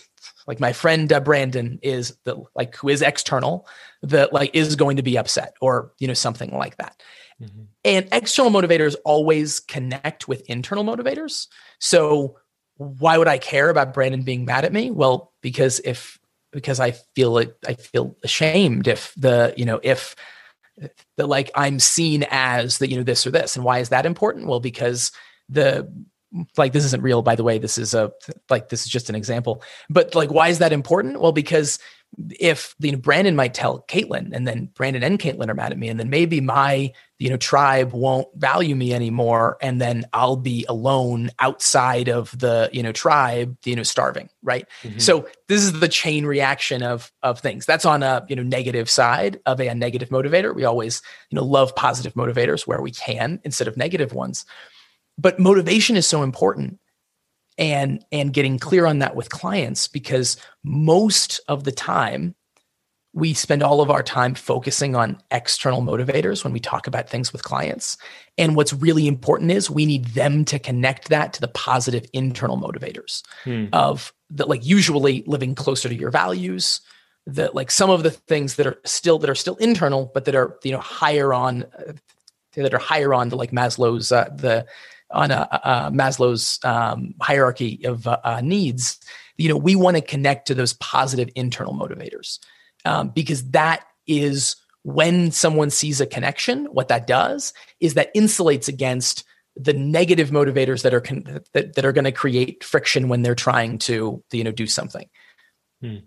like my friend uh, Brandon is the like who is external that like is going to be upset or you know something like that. Mm-hmm. And external motivators always connect with internal motivators. So why would I care about Brandon being mad at me? Well, because if because I feel it, I feel ashamed if the you know if the like I'm seen as the you know this or this. And why is that important? Well, because the like this isn't real by the way this is a like this is just an example but like why is that important well because if you know brandon might tell caitlin and then brandon and caitlin are mad at me and then maybe my you know tribe won't value me anymore and then i'll be alone outside of the you know tribe you know starving right? Mm-hmm. so this is the chain reaction of of things. That's on a you know negative side of a, a negative motivator. We always you know love positive motivators where we can instead of negative ones. But motivation is so important and and getting clear on that with clients because most of the time we spend all of our time focusing on external motivators when we talk about things with clients and what's really important is we need them to connect that to the positive internal motivators hmm. of that like usually living closer to your values that like some of the things that are still that are still internal but that are you know higher on uh, that are higher on the like maslow's uh, the on a, a Maslow's um, hierarchy of uh, uh, needs, you know, we want to connect to those positive internal motivators um, because that is when someone sees a connection. What that does is that insulates against the negative motivators that are con- that, that are going to create friction when they're trying to you know do something. Hmm.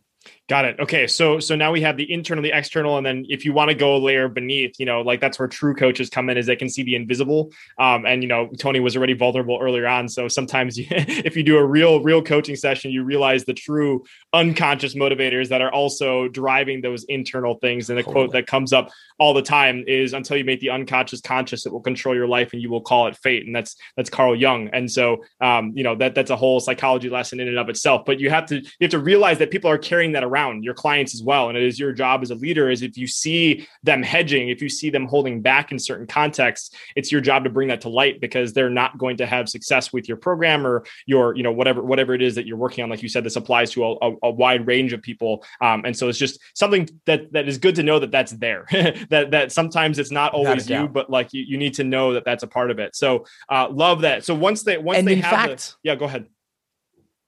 Got it. Okay. So so now we have the internal, the external, and then if you want to go a layer beneath, you know, like that's where true coaches come in, is they can see the invisible. Um, and you know, Tony was already vulnerable earlier on. So sometimes you, (laughs) if you do a real, real coaching session, you realize the true unconscious motivators that are also driving those internal things. And the totally. quote that comes up all the time is until you make the unconscious conscious, it will control your life and you will call it fate. And that's that's Carl Jung. And so um, you know, that that's a whole psychology lesson in and of itself. But you have to you have to realize that people are carrying that around around your clients as well. And it is your job as a leader is if you see them hedging, if you see them holding back in certain contexts, it's your job to bring that to light because they're not going to have success with your program or your, you know, whatever, whatever it is that you're working on. Like you said, this applies to a, a, wide range of people. Um, and so it's just something that, that is good to know that that's there, (laughs) that, that sometimes it's not always you, but like you, you need to know that that's a part of it. So uh, love that. So once they, once and they have fact, the, yeah, go ahead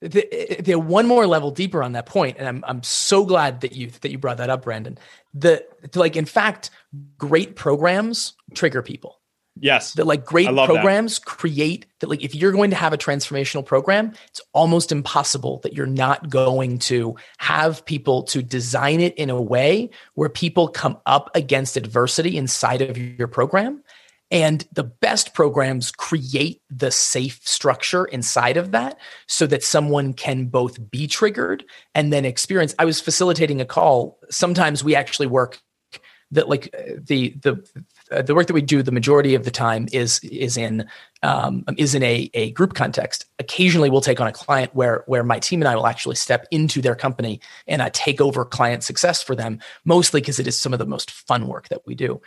the, the one more level deeper on that point, and I'm I'm so glad that you that you brought that up, Brandon. The like, in fact, great programs trigger people. Yes. That like great programs that. create that like if you're going to have a transformational program, it's almost impossible that you're not going to have people to design it in a way where people come up against adversity inside of your program and the best programs create the safe structure inside of that so that someone can both be triggered and then experience. I was facilitating a call. Sometimes we actually work that like the the uh, the work that we do the majority of the time is is in um, is in a, a group context. Occasionally, we'll take on a client where where my team and I will actually step into their company and i take over client success for them. Mostly because it is some of the most fun work that we do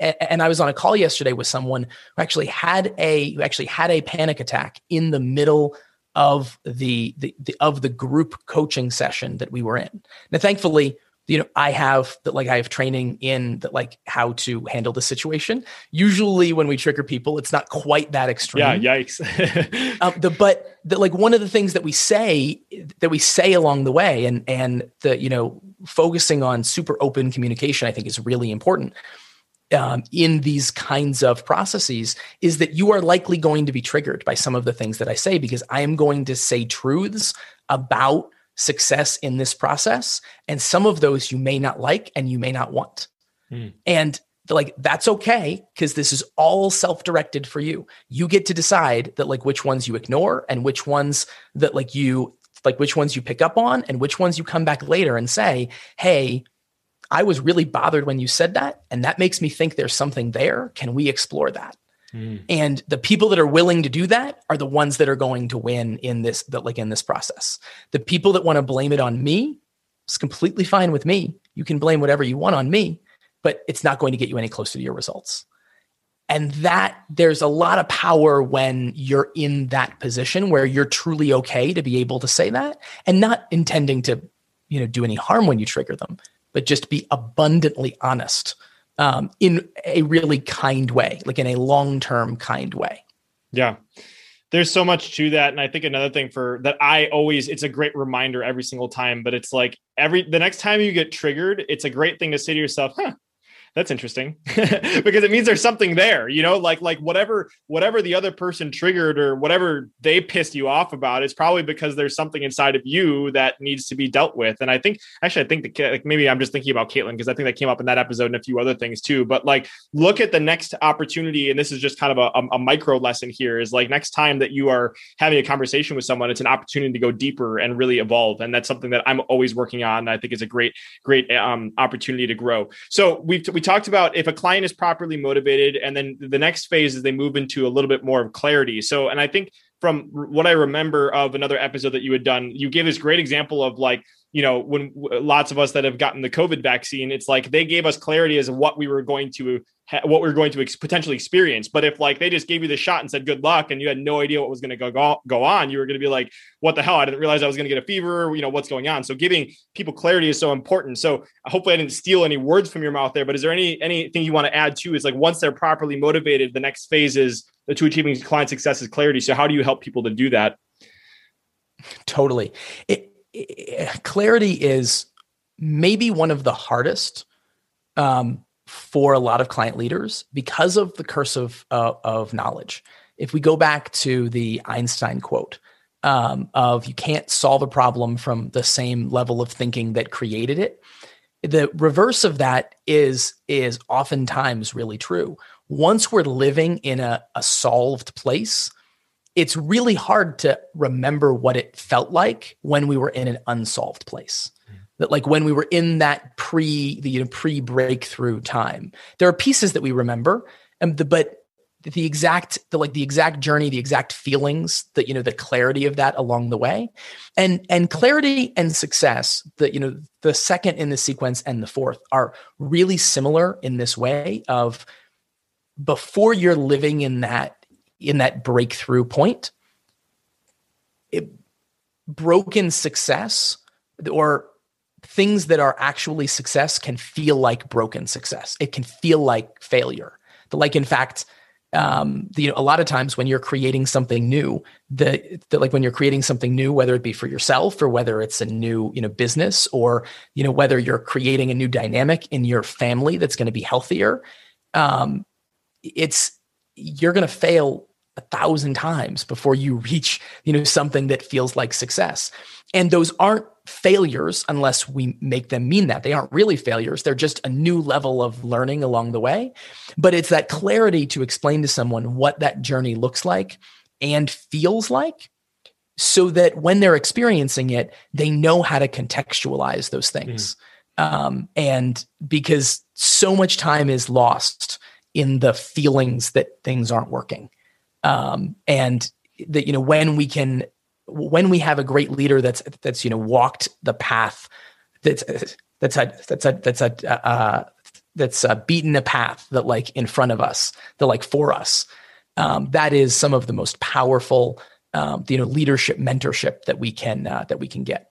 and I was on a call yesterday with someone who actually had a who actually had a panic attack in the middle of the, the, the of the group coaching session that we were in. Now, thankfully, you know, I have that like I have training in that like how to handle the situation. Usually, when we trigger people, it's not quite that extreme. Yeah, yikes. (laughs) um, the but the, like one of the things that we say that we say along the way, and and the you know focusing on super open communication, I think is really important um, in these kinds of processes is that you are likely going to be triggered by some of the things that I say because I am going to say truths about success in this process. And some of those you may not like and you may not want. Mm. And like that's okay because this is all self-directed for you. You get to decide that like which ones you ignore and which ones that like you like which ones you pick up on and which ones you come back later and say, "Hey, I was really bothered when you said that. And that makes me think there's something there. Can we explore that? Mm. And the people that are willing to do that are the ones that are going to win in this, that like in this process. The people that want to blame it on me, it's completely fine with me. You can blame whatever you want on me, but it's not going to get you any closer to your results. And that there's a lot of power when you're in that position where you're truly okay to be able to say that and not intending to, you know, do any harm when you trigger them, but just be abundantly honest um, in a really kind way, like in a long term kind way. Yeah. There's so much to that. And I think another thing for that I always, it's a great reminder every single time, but it's like every, the next time you get triggered, it's a great thing to say to yourself, huh, that's interesting. (laughs) Because it means there's something there you know like like whatever whatever the other person triggered or whatever they pissed you off about it's probably because there's something inside of you that needs to be dealt with. And i think actually i think that like maybe i'm just thinking about caitlin because i think that came up in that episode and a few other things too. But like look at the next opportunity and this is just kind of a, a, a micro lesson here is like next time that you are having a conversation with someone it's an opportunity to go deeper and really evolve. And that's something that i'm always working on i think is a great great um, opportunity to grow. So we've we we talked about if a client is properly motivated, and then the next phase is they move into a little bit more of clarity. So, and I think from what I remember of another episode that you had done, you gave this great example of like you know, when lots of us that have gotten the COVID vaccine, it's like they gave us clarity as what we were going to what we're going to ex- potentially experience. But if like they just gave you the shot and said good luck, and you had no idea what was going to go, go on, you were going to be like, what the hell? I didn't realize I was going to get a fever. You know what's going on. So giving people clarity is so important. So hopefully I didn't steal any words from your mouth there. But is there any anything you want to add to? Is like once they're properly motivated, the next phase is to achieving client success is clarity. So how do you help people to do that? Totally. It, clarity is maybe one of the hardest um, for a lot of client leaders because of the curse of, uh, of knowledge. If we go back to the Einstein quote um, of you can't solve a problem from the same level of thinking that created it, the reverse of that is is oftentimes really true. Once we're living in a, a solved place, it's really hard to remember what it felt like when we were in an unsolved place. That like when we were in that pre the you know, pre breakthrough time, there are pieces that we remember, and the, but the exact the like the exact journey the exact feelings that you know the clarity of that along the way and and clarity and success the you know the second in the sequence and the fourth are really similar in this way of before you're living in that in that breakthrough point. It, broken success or things that are actually success can feel like broken success. It can feel like failure. Like, in fact, um, you know, a lot of times when you're creating something new, the, the like when you're creating something new, whether it be for yourself or whether it's a new you know business or you know whether you're creating a new dynamic in your family that's going to be healthier, um, it's you're going to fail a thousand times before you reach you know something that feels like success. And those aren't failures unless we make them mean that. They aren't really failures. They're just a new level of learning along the way. But it's that clarity to explain to someone what that journey looks like and feels like so that when they're experiencing it they know how to contextualize those things. Mm. um, and because so much time is lost in the feelings that things aren't working um, and that you know when we can when we have a great leader that's that's you know walked the path that's that's a that's a that's a uh, that's a beaten a path that like in front of us that like for us um, that is some of the most powerful um, you know leadership mentorship that we can uh, that we can get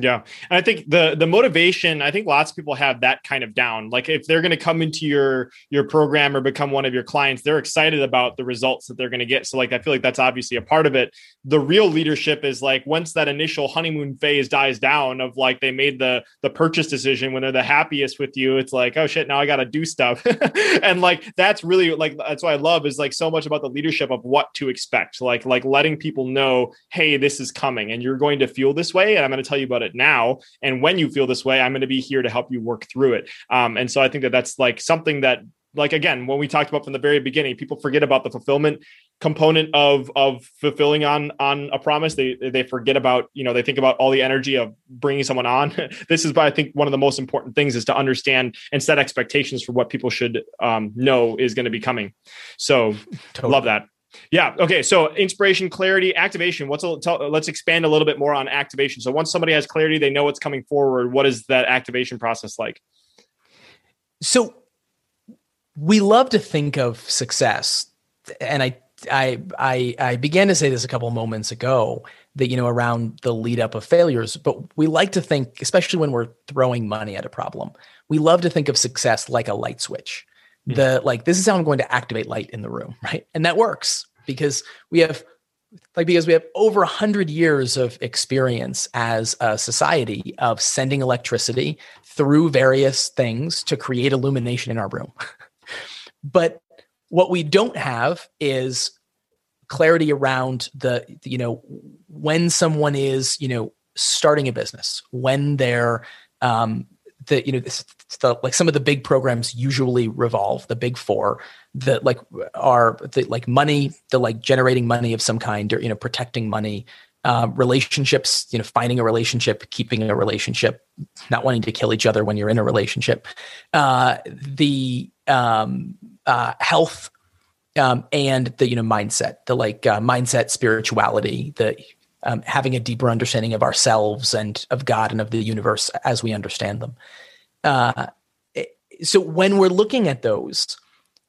yeah. And I think the the motivation, I think lots of people have that kind of down. Like if they're going to come into your your program or become one of your clients, they're excited about the results that they're going to get. So like I feel like that's obviously a part of it. The real leadership is like once that initial honeymoon phase dies down of like they made the the purchase decision when they're the happiest with you, it's like, oh shit, now I got to do stuff. (laughs) and like that's really like that's what I love is like so much about the leadership of what to expect. Like like letting people know, hey, this is coming and you're going to feel this way and I'm going to tell you about it it now. And when you feel this way, I'm going to be here to help you work through it. Um, and so I think that that's like something that like again when we talked about from the very beginning people forget about the fulfillment component of of fulfilling on on a promise they they forget about you know they think about all the energy of bringing someone on (laughs) this is why i think one of the most important things is to understand and set expectations for what people should um, know is going to be coming so (laughs) totally. love that yeah. Okay. So inspiration, clarity, activation. What's a, tell, let's expand a little bit more on activation. So once somebody has clarity, they know what's coming forward. What is that activation process like? So we love to think of success, and I I I I began to say this a couple moments ago that you know around the lead up of failures, but we like to think, especially when we're throwing money at a problem, we love to think of success like a light switch the like this is how i'm going to activate light in the room (laughs) right? And that works because we have like because we have over 100 years of experience as a society of sending electricity through various things to create illumination in our room. (laughs) But what we don't have is clarity around the you know when someone is you know starting a business when they're um, the you know this, the, like some of the big programs usually revolve the big four that like are the like money the like generating money of some kind or you know protecting money uh, relationships you know finding a relationship keeping a relationship not wanting to kill each other when you're in a relationship. Uh, the um, uh, health um, and the you know mindset the like uh, mindset spirituality the um, having a deeper understanding of ourselves and of God and of the universe as we understand them. Uh, so when we're looking at those,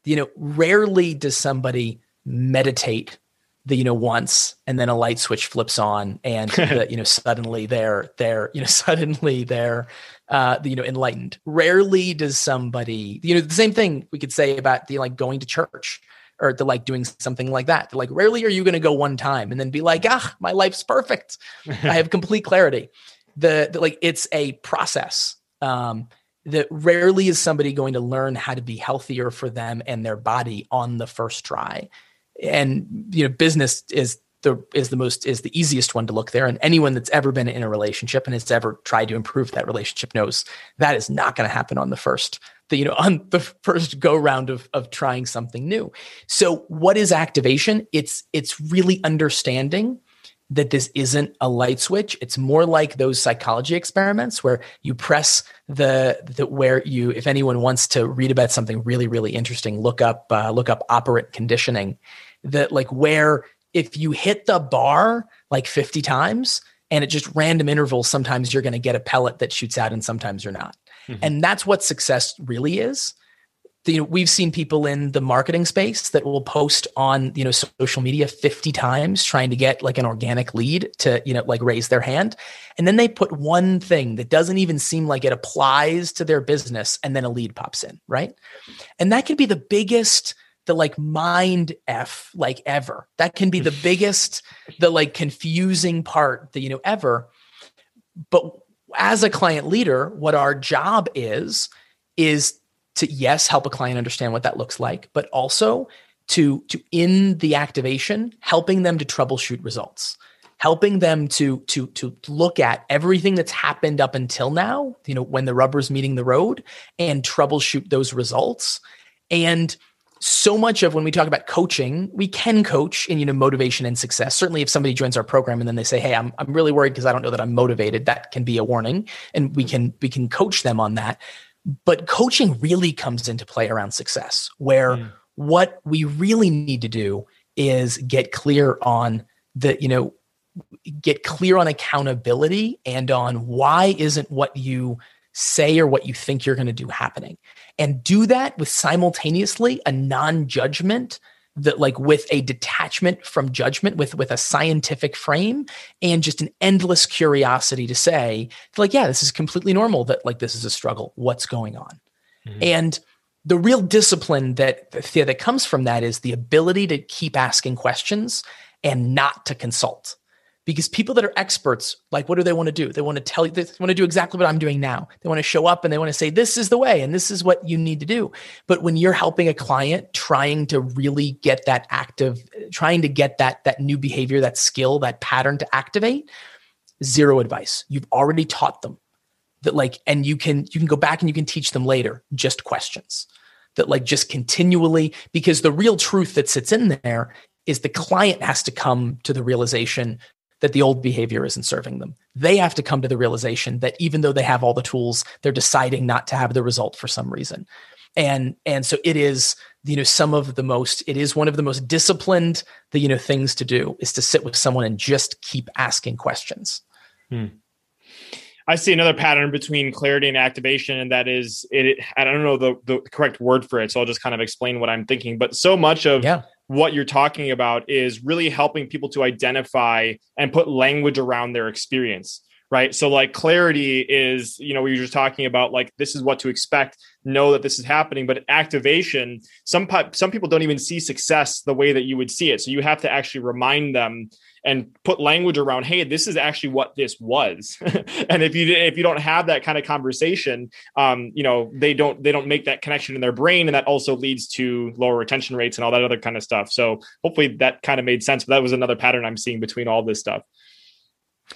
you know, rarely does somebody meditate the you know once and then a light switch flips on and (laughs) the, you know suddenly they're they're you know (laughs) suddenly they're uh you know enlightened rarely does somebody you know the same thing we could say about the like going to church or to like doing something like that. like, rarely are you going to go one time and then be like, ah, my life's perfect. I have complete clarity. The, the, like it's a process. Um, that rarely is somebody going to learn how to be healthier for them and their body on the first try. And you know, business is the is the most is the easiest one to look there. And anyone that's ever been in a relationship and has ever tried to improve that relationship knows that is not going to happen on the first the, you know on the first go round of of trying something new. So what is activation? It's it's really understanding that this isn't a light switch. It's more like those psychology experiments where you press the, the where you if anyone wants to read about something really really interesting look up uh, look up operant conditioning that like where if you hit the bar like 50 times and at just random intervals sometimes you're going to get a pellet that shoots out and sometimes you're not Mm-hmm. And that's what success really is. The, you know, we've seen people in the marketing space that will post on you know social media 50 times trying to get like an organic lead to you know like raise their hand and then they put one thing that doesn't even seem like it applies to their business and then a lead pops in right and that can be the biggest the like mind f like ever. That can be the (laughs) biggest the like confusing part that you know ever. But as a client leader what our job is is to yes help a client understand what that looks like but also to to in the activation helping them to troubleshoot results. Helping them to to to look at everything that's happened up until now you know when the rubber's meeting the road and troubleshoot those results. And so much of when we talk about coaching, we can coach in you know motivation and success. Certainly, if somebody joins our program and then they say, "Hey, I'm I'm really worried because I don't know that I'm motivated," that can be a warning, and we can we can coach them on that. But coaching really comes into play around success, where mm. what we really need to do is get clear on the you know get clear on accountability and on why isn't what you say or what you think you're going to do happening and do that with simultaneously a non-judgment that like with a detachment from judgment with with a scientific frame and just an endless curiosity to say like yeah this is completely normal that like this is a struggle. What's going on? Mm-hmm. and the real discipline that that comes from that is the ability to keep asking questions and not to consult because people that are experts like what do they want to do? They want to tell you they want to do exactly what i'm doing now. They want to show up and they want to say this is the way and this is what you need to do. But when you're helping a client trying to really get that active trying to get that that new behavior that skill that pattern to activate zero advice. You've already taught them that like and you can you can go back and you can teach them later just questions that like just continually because the real truth that sits in there is the client has to come to the realization that the old behavior isn't serving them. They have to come to the realization that even though they have all the tools, they're deciding not to have the result for some reason. And and so it is you know some of the most it is one of the most disciplined the you know things to do is to sit with someone and just keep asking questions. Hmm. I see another pattern between clarity and activation, and that is it. I don't know the, the correct word for it, so I'll just kind of explain what I'm thinking. But so much of yeah what you're talking about is really helping people to identify and put language around their experience right? So like clarity is you know we were just talking about like this is what to expect know that this is happening but activation some some people don't even see success the way that you would see it. So you have to actually remind them and put language around hey this is actually what this was. (laughs) And if you if you don't have that kind of conversation um, you know they don't they don't make that connection in their brain and that also leads to lower retention rates and all that other kind of stuff. So hopefully that kind of made sense but that was another pattern i'm seeing between all this stuff.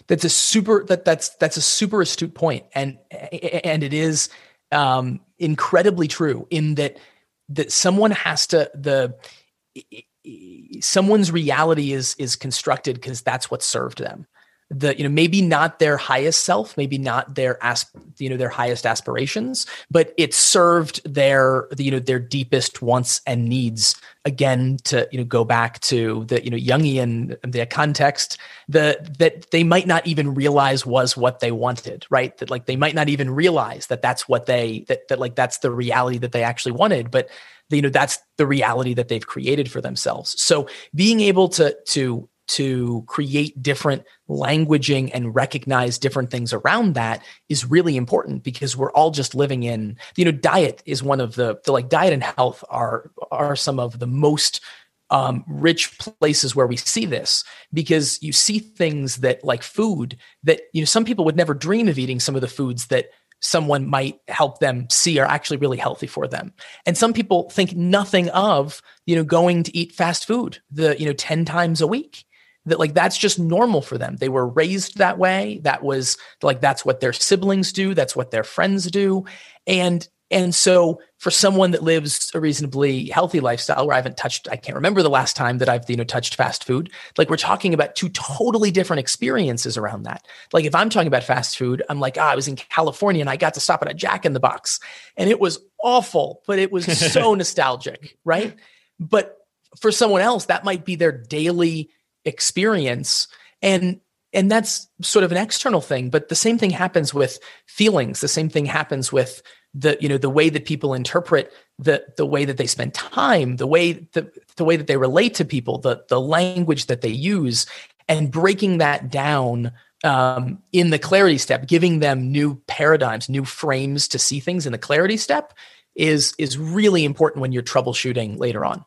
That's a super that that's that's a super astute point and and it is um incredibly true in that that someone has to the someone's reality is is constructed because that's what served them. The you know maybe not their highest self maybe not their asp you know their highest aspirations but it served their the, you know their deepest wants and needs. Again to you know go back to the you know jungian the context the that they might not even realize was what they wanted right? That like they might not even realize that that's what they that that like that's the reality that they actually wanted but you know that's the reality that they've created for themselves. So being able to to to create different languaging and recognize different things around that is really important because we're all just living in you know diet is one of the, the like diet and health are are some of the most um, rich places where we see this because you see things that like food that you know some people would never dream of eating some of the foods that someone might help them see are actually really healthy for them. And some people think nothing of, you know, going to eat fast food the, you know, 10 times a week. That like that's just normal for them. They were raised that way. That was like that's what their siblings do, that's what their friends do. And and so for someone that lives a reasonably healthy lifestyle where I haven't touched, I can't remember the last time that I've, you know, touched fast food. Like we're talking about two totally different experiences around that. Like if I'm talking about fast food, I'm like, ah, I was in California and I got to stop at a Jack in the Box and it was awful, but it was so (laughs) nostalgic. Right. But for someone else, that might be their daily experience. And and that's sort of an external thing but the same thing happens with feelings. The same thing happens with the you know the way that people interpret the the way that they spend time the way the, the way that they relate to people the the language that they use and breaking that down um, in the clarity step giving them new paradigms new frames to see things in the clarity step is is really important when you're troubleshooting later on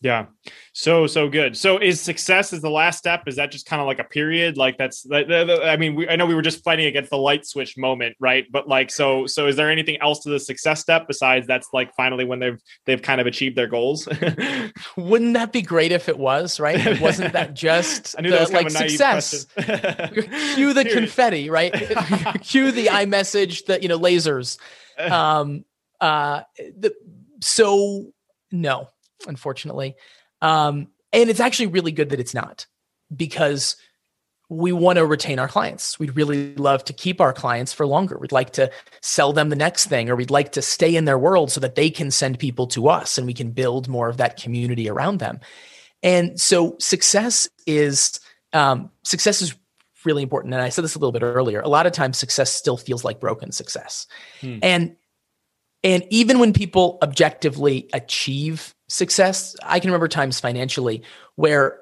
Yeah. So so good. So is success is the last step? Is that just kind of like a period? Like that's I mean, we, I know we were just fighting against the light switch moment, right? But like so so is there anything else to the success step besides that's like finally when they've they've kind of achieved their goals? (laughs) Wouldn't that be great if it was, right? It wasn't that (laughs) just I knew the, that was like success. (laughs) Cue the confetti, right? Cue the iMessage, the you know lasers. Um uh the so no unfortunately. Um, and it's actually really good that it's not because we want to retain our clients. We'd really love to keep our clients for longer. We'd like to sell them the next thing, or we'd like to stay in their world so that they can send people to us and we can build more of that community around them. And so success is um, success is really important. And I said this a little bit earlier. A lot of times success still feels like broken success. Hmm. And and even when people objectively achieve success, I can remember times financially where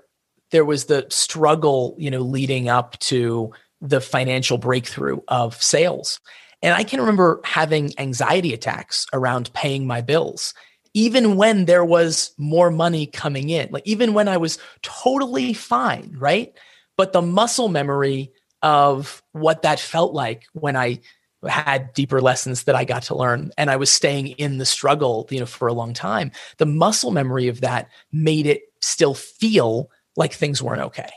there was the struggle, you know, leading up to the financial breakthrough of sales. And I can remember having anxiety attacks around paying my bills, even when there was more money coming in, like even when I was totally fine, right? But the muscle memory of what that felt like when I had deeper lessons that I got to learn and I was staying in the struggle, you know, for a long time. The muscle memory of that made it still feel like things weren't okay.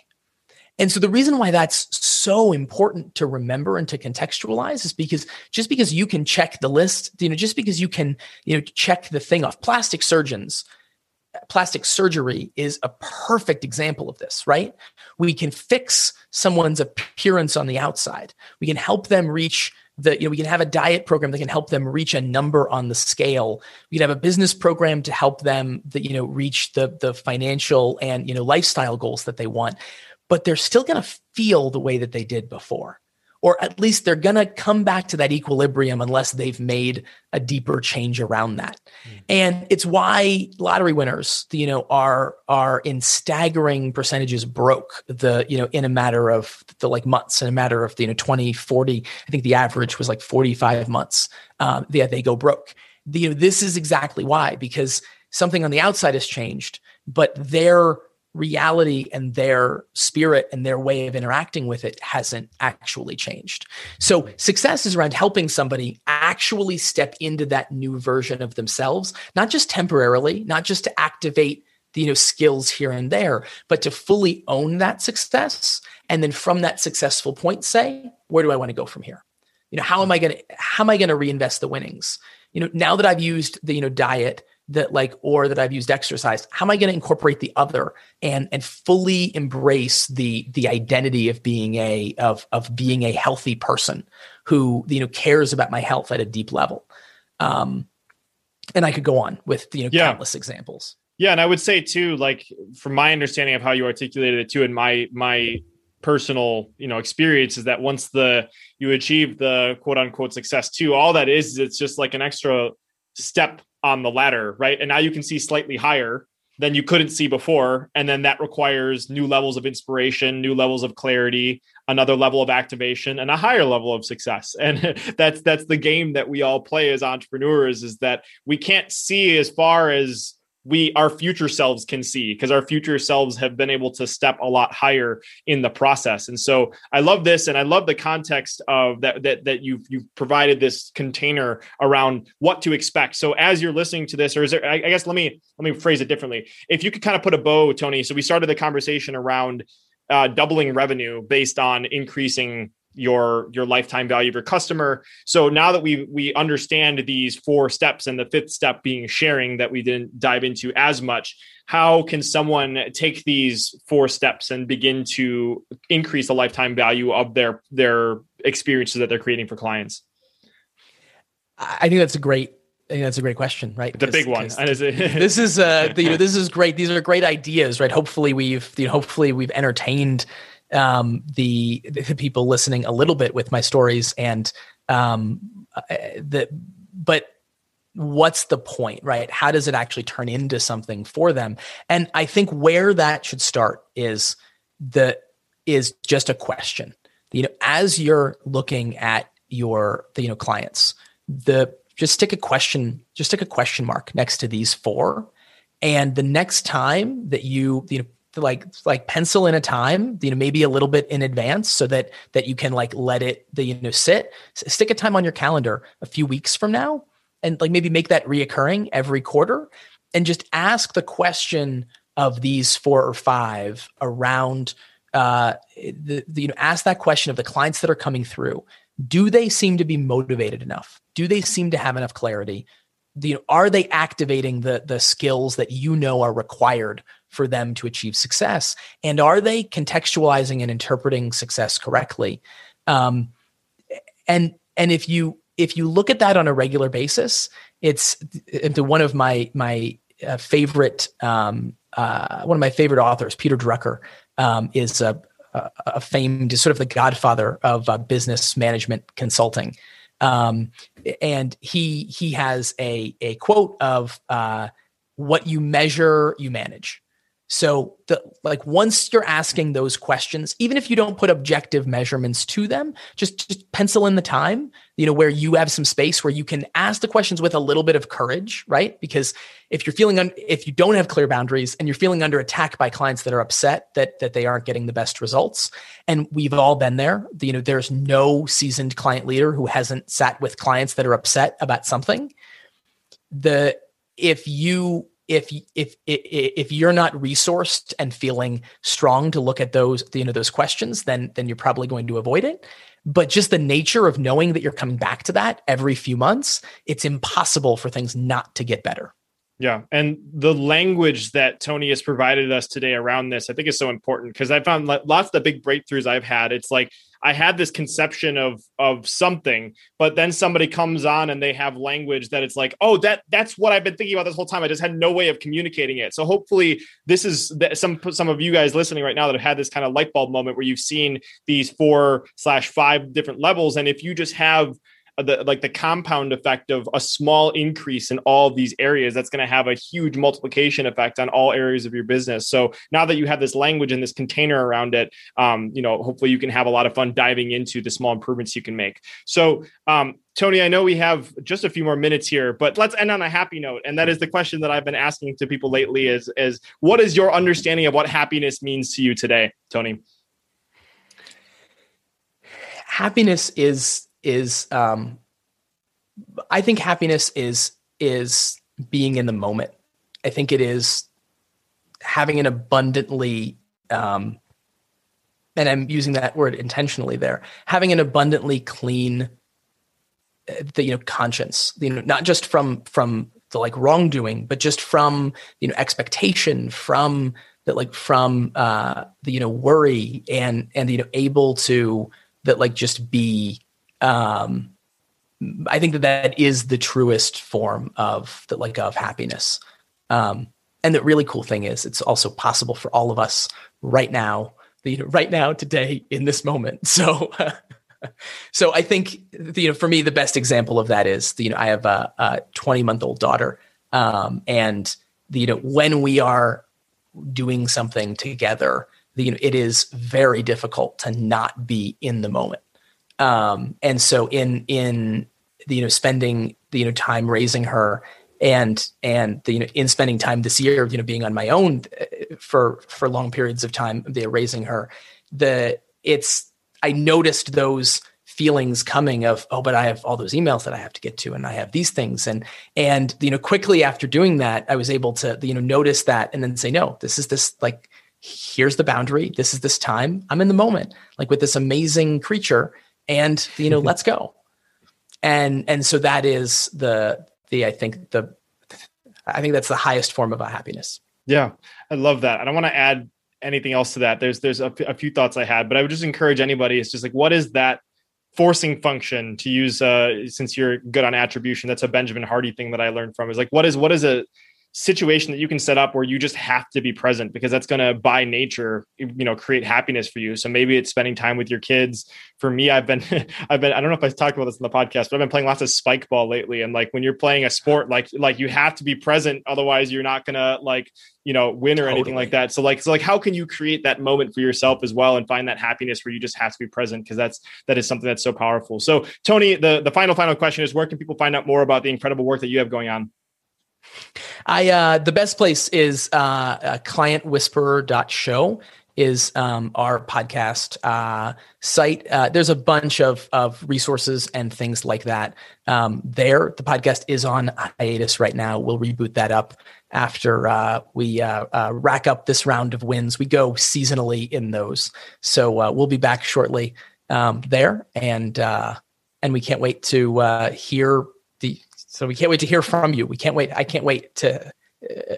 And so the reason why that's so important to remember and to contextualize is because just because you can check the list, you know, just because you can, you know, check the thing off, plastic surgeons, plastic surgery is a perfect example of this, right? We can fix someone's appearance on the outside. We can help them reach the you know we can have a diet program that can help them reach a number on the scale. We can have a business program to help them that you know reach the the financial and you know lifestyle goals that they want but they're still going to feel the way that they did before or at least they're going to come back to that equilibrium unless they've made a deeper change around that. Mm. And it's why lottery winners, you know, are are in staggering percentages broke the, you know, in a matter of the like months, in a matter of, the, you know, 20, 40, I think the average was like 45 months. Um, yeah, they go broke. The, you know, this is exactly why, because something on the outside has changed, but their reality and their spirit and their way of interacting with it hasn't actually changed. So success is around helping somebody actually step into that new version of themselves, not just temporarily, not just to activate the you know skills here and there, but to fully own that success and then from that successful point say, where do I want to go from here? You know, how am I going to how am I going to reinvest the winnings? You know, now that I've used the you know diet that like or that I've used exercise how am I going to incorporate the other and and fully embrace the the identity of being a of of being a healthy person who you know cares about my health at a deep level um and I could go on with you know yeah. countless examples yeah and I would say too like from my understanding of how you articulated it too and my my personal you know experience is that once the you achieve the quote unquote success too all that is, is it's just like an extra step on the ladder, right? And now you can see slightly higher than you couldn't see before. And then that requires new levels of inspiration, new levels of clarity, another level of activation, and a higher level of success. And (laughs) that's that's the game that we all play as entrepreneurs is that we can't see as far as we our future selves can see because our future selves have been able to step a lot higher in the process. And so i love this and i love the context of that that, that you've you've provided this container around what to expect. So as you're listening to this or is there I, I guess let me let me phrase it differently. If you could kind of put a bow tony so we started the conversation around uh, doubling revenue based on increasing your your lifetime value of your customer so now that we we understand these four steps and the fifth step being sharing that we didn't dive into as much how can someone take these four steps and begin to increase the lifetime value of their their experiences that they're creating for clients i think that's a great I think that's a great question, right? The big one. (laughs) this is uh, (laughs) you know, this is great. These are great ideas, right? Hopefully, we've you know, hopefully we've entertained um, the, the people listening a little bit with my stories and um, uh, the but what's the point right? How does it actually turn into something for them? And i think where that should start is the is just a question. You know as you're looking at your the, you know clients the just stick a question just stick a question mark next to these four. And the next time that you, you know, like like pencil in a time you know maybe a little bit in advance so that that you can like let it the you know sit. Stick a time on your calendar a few weeks from now and like maybe make that reoccurring every quarter and just ask the question of these four or five around uh the, the you know ask that question of the clients that are coming through. Do they seem to be motivated enough? Do they seem to have enough clarity? You know, are they activating the the skills that you know are required for them to achieve success? And are they contextualizing and interpreting success correctly? Um, and and if you if you look at that on a regular basis it's into one of my my uh, favorite um, uh, one of my favorite authors peter drucker um, is a, a, a famed sort of the godfather of uh, business management consulting. Um, and he he has a a quote of uh, what you measure you manage so the like once you're asking those questions, even if you don't put objective measurements to them, just just pencil in the time, you know, where you have some space where you can ask the questions with a little bit of courage, right? Because if you're feeling un- if you don't have clear boundaries and you're feeling under attack by clients that are upset that that they aren't getting the best results, and we've all been there, you know, there's no seasoned client leader who hasn't sat with clients that are upset about something. The if you if if if you're not resourced and feeling strong to look at those you know those questions then then you're probably going to avoid it but just the nature of knowing that you're coming back to that every few months it's impossible for things not to get better yeah. And the language that Tony has provided us today around this, I think is so important because I found lots of the big breakthroughs I've had. It's like I had this conception of of something, but then somebody comes on and they have language that it's like, oh, that that's what I've been thinking about this whole time. I just had no way of communicating it. So hopefully, this is some some of you guys listening right now that have had this kind of light bulb moment where you've seen these four slash five different levels, and if you just have the like the compound effect of a small increase in all of these areas that's going to have a huge multiplication effect on all areas of your business so now that you have this language and this container around it um, you know hopefully you can have a lot of fun diving into the small improvements you can make so um, Tony, I know we have just a few more minutes here, but let's end on a happy note. And that is the question that I've been asking to people lately is, is what is your understanding of what happiness means to you today, Tony? Happiness is is um, I think happiness is is being in the moment. I think it is having an abundantly um, and I'm using that word intentionally there, having an abundantly clean uh, the you know conscience, you know, not just from from the like wrongdoing, but just from you know expectation, from that like from uh the you know worry and and you know able to that like just be um, I think that that is the truest form of the like of happiness. Um, and the really cool thing is, it's also possible for all of us right now, you know, right now, today, in this moment. (laughs) So, so I think you know, for me, the best example of that is, you know, I have a, a 20 month old daughter, um, and you know, when we are doing something together, the, you know, it is very difficult to not be in the moment um, and so in in the, you know spending the you know time raising her and and the, you know in spending time this year you know being on my own uh, for for long periods of time they raising her the it's i noticed those feelings coming of oh but i have all those emails that i have to get to and i have these things. And and you know quickly after doing that i was able to you know notice that and then say no this is this like here's the boundary. This is this time. I'm in the moment. Like with this amazing creature and you know (laughs) let's go. And and so that is the the i think the i think that's the highest form of a happiness yeah i love that. I don't want to add anything else to that. There's there's a, a few thoughts i had but i would just encourage anybody it's just like what is that forcing function to use uh since you're good on attribution? That's a benjamin hardy thing that i learned from is like what is what is a situation that you can set up where you just have to be present because that's going to by nature you know create happiness for you. So maybe it's spending time with your kids. For me i've been (laughs) i've been i don't know if i talked about this in the podcast but i've been playing lots of spike ball lately. And like when you're playing a sport like like you have to be present otherwise you're not going to like you know win or totally. anything like that. So like so like how can you create that moment for yourself as well and find that happiness where you just have to be present? Because that's that is something that's so powerful. So tony the the final final question is where can people find out more about the incredible work that you have going on I uh, the best place is uh, uh, clientwhisperer.show is um, our podcast uh, site. Uh, there's a bunch of of resources and things like that um, there. The podcast is on hiatus right now. We'll reboot that up after uh, we uh, uh, rack up this round of wins. We go seasonally in those, so uh, we'll be back shortly um, there, and and we can't wait to hear. So we can't wait to hear from you. We can't wait. I can't wait to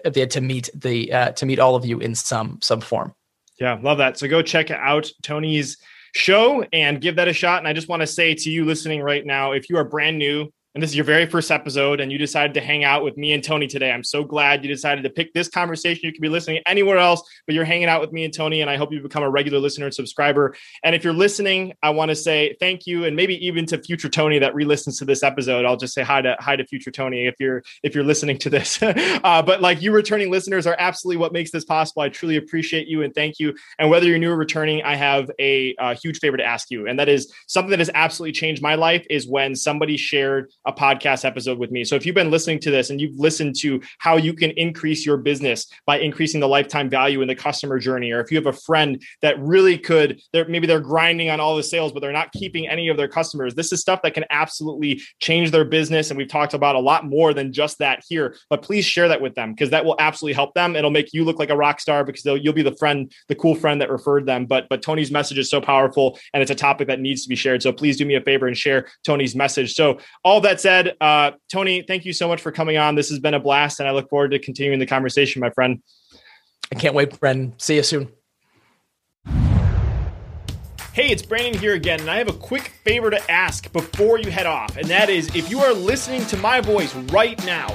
uh, to meet the uh, to meet all of you in some some form. Yeah, love that. So go check out Tony's show and give that a shot. And I just want to say to you listening right now, if you are brand new and this is your very first episode and you decided to hang out with me and Tony today. I'm so glad you decided to pick this conversation. You could be listening anywhere else, but you're hanging out with me and Tony, and I hope you become a regular listener and subscriber. And if you're listening, I want to say thank you, and maybe even to future Tony that re-listens to this episode. I'll just say hi to hi to future Tony if you're if you're listening to this. (laughs) uh, but like you returning listeners are absolutely what makes this possible. I truly appreciate you and thank you. And whether you're new or returning, I have a, a huge favor to ask you, and that is something that has absolutely changed my life. Is when somebody shared a podcast episode with me. So if you've been listening to this and you've listened to how you can increase your business by increasing the lifetime value in the customer journey, or if you have a friend that really could, they're maybe they're grinding on all the sales, but they're not keeping any of their customers. This is stuff that can absolutely change their business. And we've talked about a lot more than just that here. But please share that with them because that will absolutely help them. It'll make you look like a rock star because you'll be the friend, the cool friend that referred them. But but Tony's message is so powerful and it's a topic that needs to be shared. So please do me a favor and share Tony's message. So all that said, uh, Tony, thank you so much for coming on. This has been a blast, and I look forward to continuing the conversation, my friend. I can't wait, Brendan. See you soon. Hey, it's Brandon here again, and I have a quick favor to ask before you head off, and that is if you are listening to my voice right now